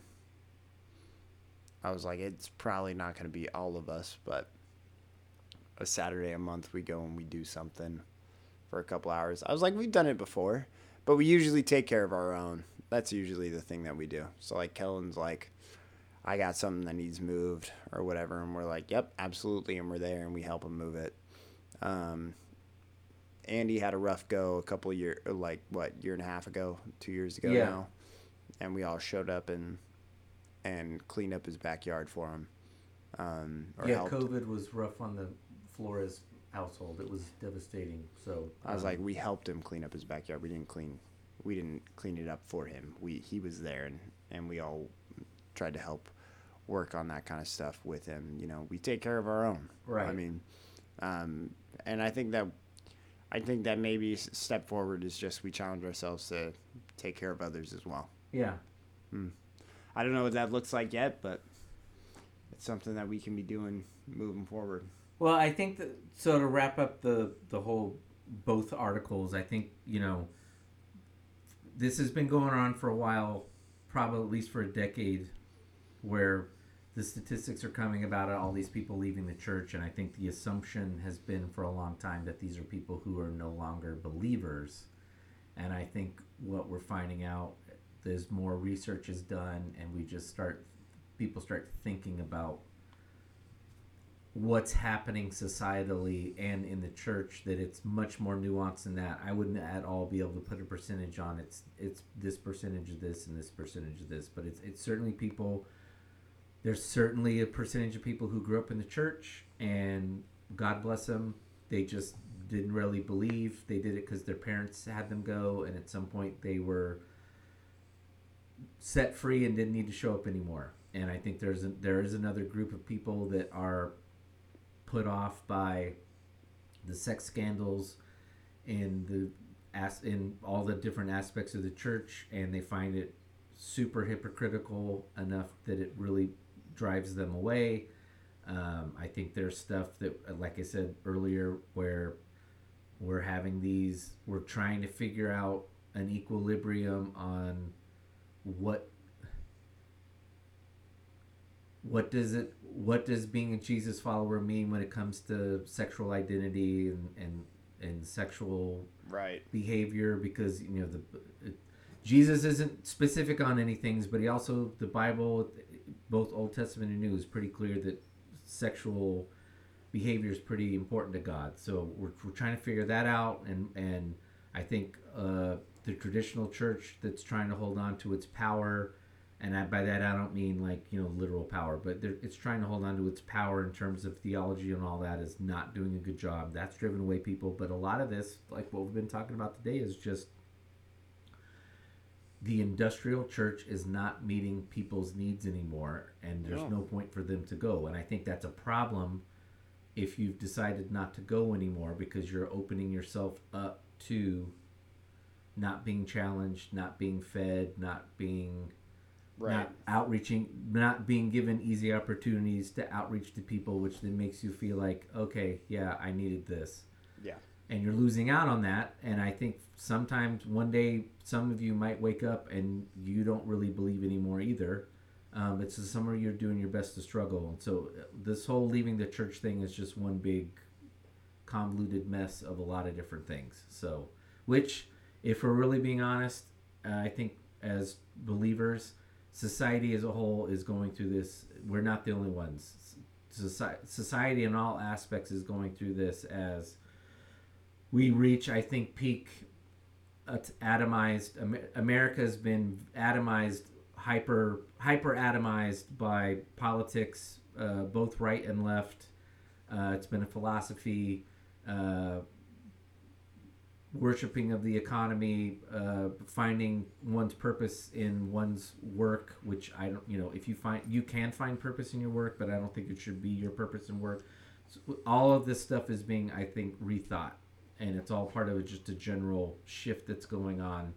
I was like, it's probably not going to be all of us, but a Saturday a month we go and we do something for a couple hours. I was like, we've done it before, but we usually take care of our own. That's usually the thing that we do. So like Kellen's like, I got something that needs moved or whatever, and we're like, yep, absolutely, and we're there and we help him move it. Um, Andy had a rough go a couple year, like what year and a half ago, two years ago Yeah. now, and we all showed up and and cleaned up his backyard for him. Um, or yeah, helped. COVID was rough on the Flores household. It was devastating. So I was um, like, we helped him clean up his backyard. We didn't clean, we didn't clean it up for him. We he was there, and and we all tried to help work on that kind of stuff with him. You know, we take care of our own. Right. I mean, um, and I think that, I think that maybe step forward is just we challenge ourselves to take care of others as well. yeah, hmm. I don't know what that looks like yet, but it's something that we can be doing moving forward. Well, I think that so to wrap up the the whole both articles, I think you know this has been going on for a while, probably at least for a decade, where the statistics are coming about all these people leaving the church, and I think the assumption has been for a long time that these are people who are no longer believers, and I think what we're finding out is more research is done, and we just start people start thinking about what's happening societally and in the church that it's much more nuanced than that. I wouldn't at all be able to put a percentage on it's it's this percentage of this and this percentage of this, but it's it's certainly people there's certainly a percentage of people who grew up in the church and God bless them, they just didn't really believe. They did it cuz their parents had them go and at some point they were set free and didn't need to show up anymore. And I think there's a, there is another group of people that are put off by the sex scandals in the as in all the different aspects of the church, and they find it super hypocritical enough that it really drives them away. Um, I think there's stuff that, like I said earlier, where we're having these, we're trying to figure out an equilibrium on what what does it what does being a Jesus follower mean when it comes to sexual identity and and, and sexual Right. behavior because you know the Jesus isn't specific on any things, but he also the Bible, both Old Testament and New, is pretty clear that sexual behavior is pretty important to God. So we're, we're trying to figure that out, and and I think uh, the traditional church that's trying to hold on to its power, and I, by that I don't mean like you know literal power, but it's trying to hold on to its power in terms of theology and all that is not doing a good job. That's driven away people, but a lot of this, like what we've been talking about today, is just the industrial church is not meeting people's needs anymore and there's No. no point for them to go and i think that's a problem if you've decided not to go anymore because you're opening yourself up to not being challenged not being fed not being Right. not outreaching not being given easy opportunities to outreach to people which then makes you feel like okay yeah i needed this. And you're losing out on that and i think sometimes one day some of you might wake up and you don't really believe anymore either. Um, it's the summer you're doing your best to struggle. And so uh, this whole leaving the church thing is just one big convoluted mess of a lot of different things. So which if we're really being honest uh, i think as believers society as a whole is going through this. We're not the only ones. Soci- society in all aspects is going through this as we reach i think peak atomized america has been atomized hyper hyper atomized by politics uh, both right and left. Uh, it's been a philosophy uh, worshiping of the economy uh, finding one's purpose in one's work which i don't you know if you find you can find purpose in your work but i don't think it should be your purpose in work. So all of this stuff is being i think rethought and it's all part of just a general shift that's going on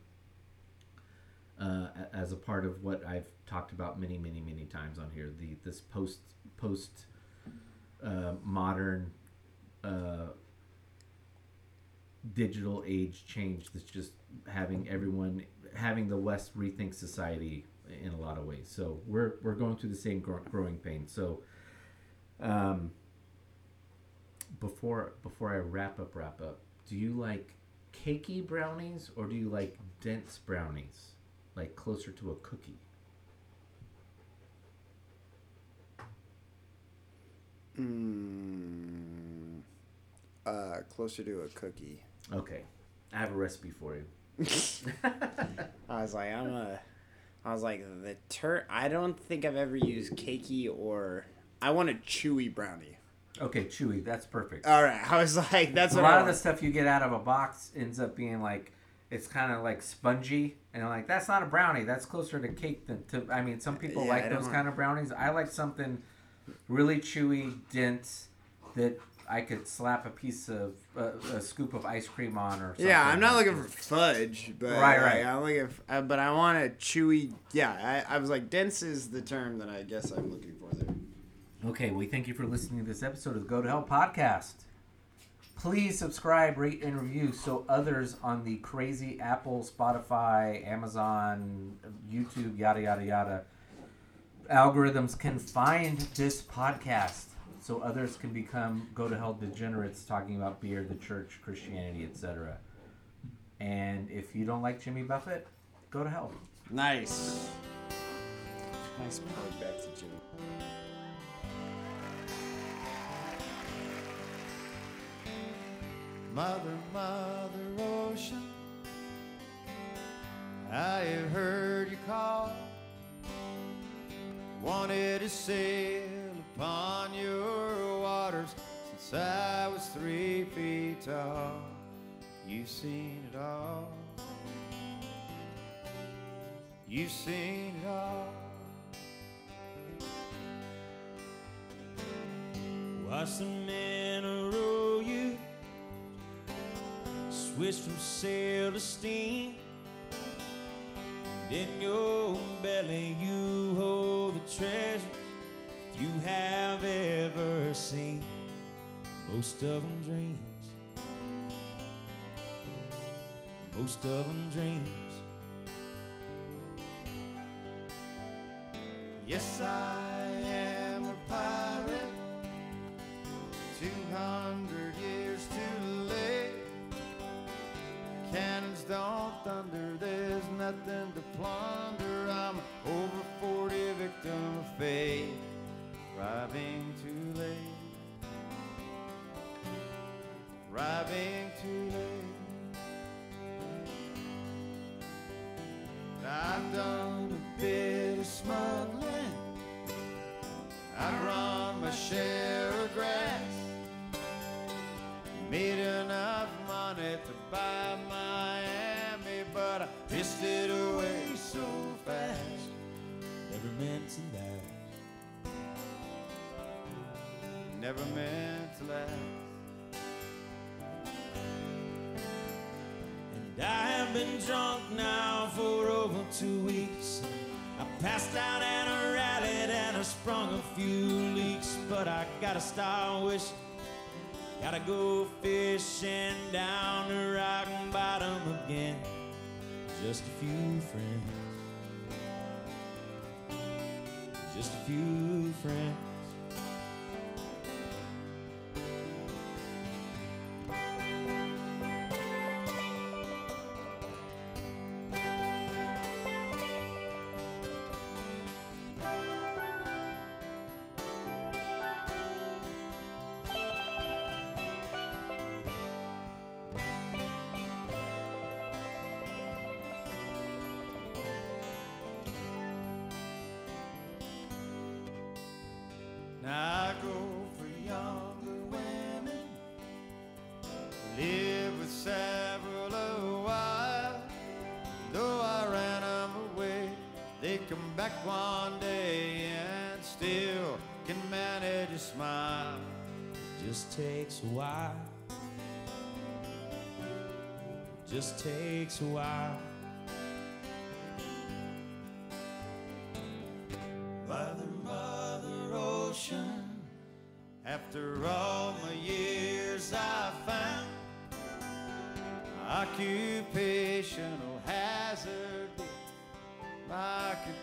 uh, as a part of what I've talked about many, many, many times on here. The this post post uh, modern uh, digital age change that's just having everyone having the West rethink society in a lot of ways. So we're we're going through the same gro- growing pain. So. Um, before before I wrap up wrap up, do you like cakey brownies or do you like dense brownies, like closer to a cookie? Mm, uh, closer to a cookie. Okay, I have a recipe for you. I was like, I'm a. I was like, the tur. I don't think I've ever used cakey or. I want a chewy brownie. Okay, chewy, that's perfect. All right, I was like, that's a what lot I of the want. stuff you get out of a box ends up being like it's kind of like spongy and I'm like that's not a brownie that's closer to cake than to i mean some people Yeah, like those kind of brownies i like something really chewy dense that i could slap a piece of uh, a scoop of ice cream on or something Yeah, I'm not looking for fudge, but Right, like, right. I'm looking, for, uh, but I want a chewy. Yeah, I, I was like, dense is the term that I guess I'm looking for there. Okay, we thank you for listening to this episode of the Go to Hell podcast. Please subscribe, rate, and review so others on the crazy Apple, Spotify, Amazon, YouTube, yada, yada, yada algorithms can find this podcast so others can become go to hell degenerates talking about beer, the church, Christianity, etc. And if you don't like Jimmy Buffett, go to hell. Nice. Nice plug back to Jimmy. Mother, Mother Ocean, I have heard you call. Wanted to sail upon your waters since I was three feet tall. You've seen it all. You've seen it all. Watch the men switch from sail to steam. And in your belly you hold the treasures you have ever seen. Most of them dreams. Most of them dreams. Yes, I nothing to plunder. I'm over 40 victim of fate, arriving too late. Arriving just a few friends, just a few friends. back one day and still can manage a smile. Just takes a while. Just takes a while.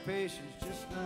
patience just now.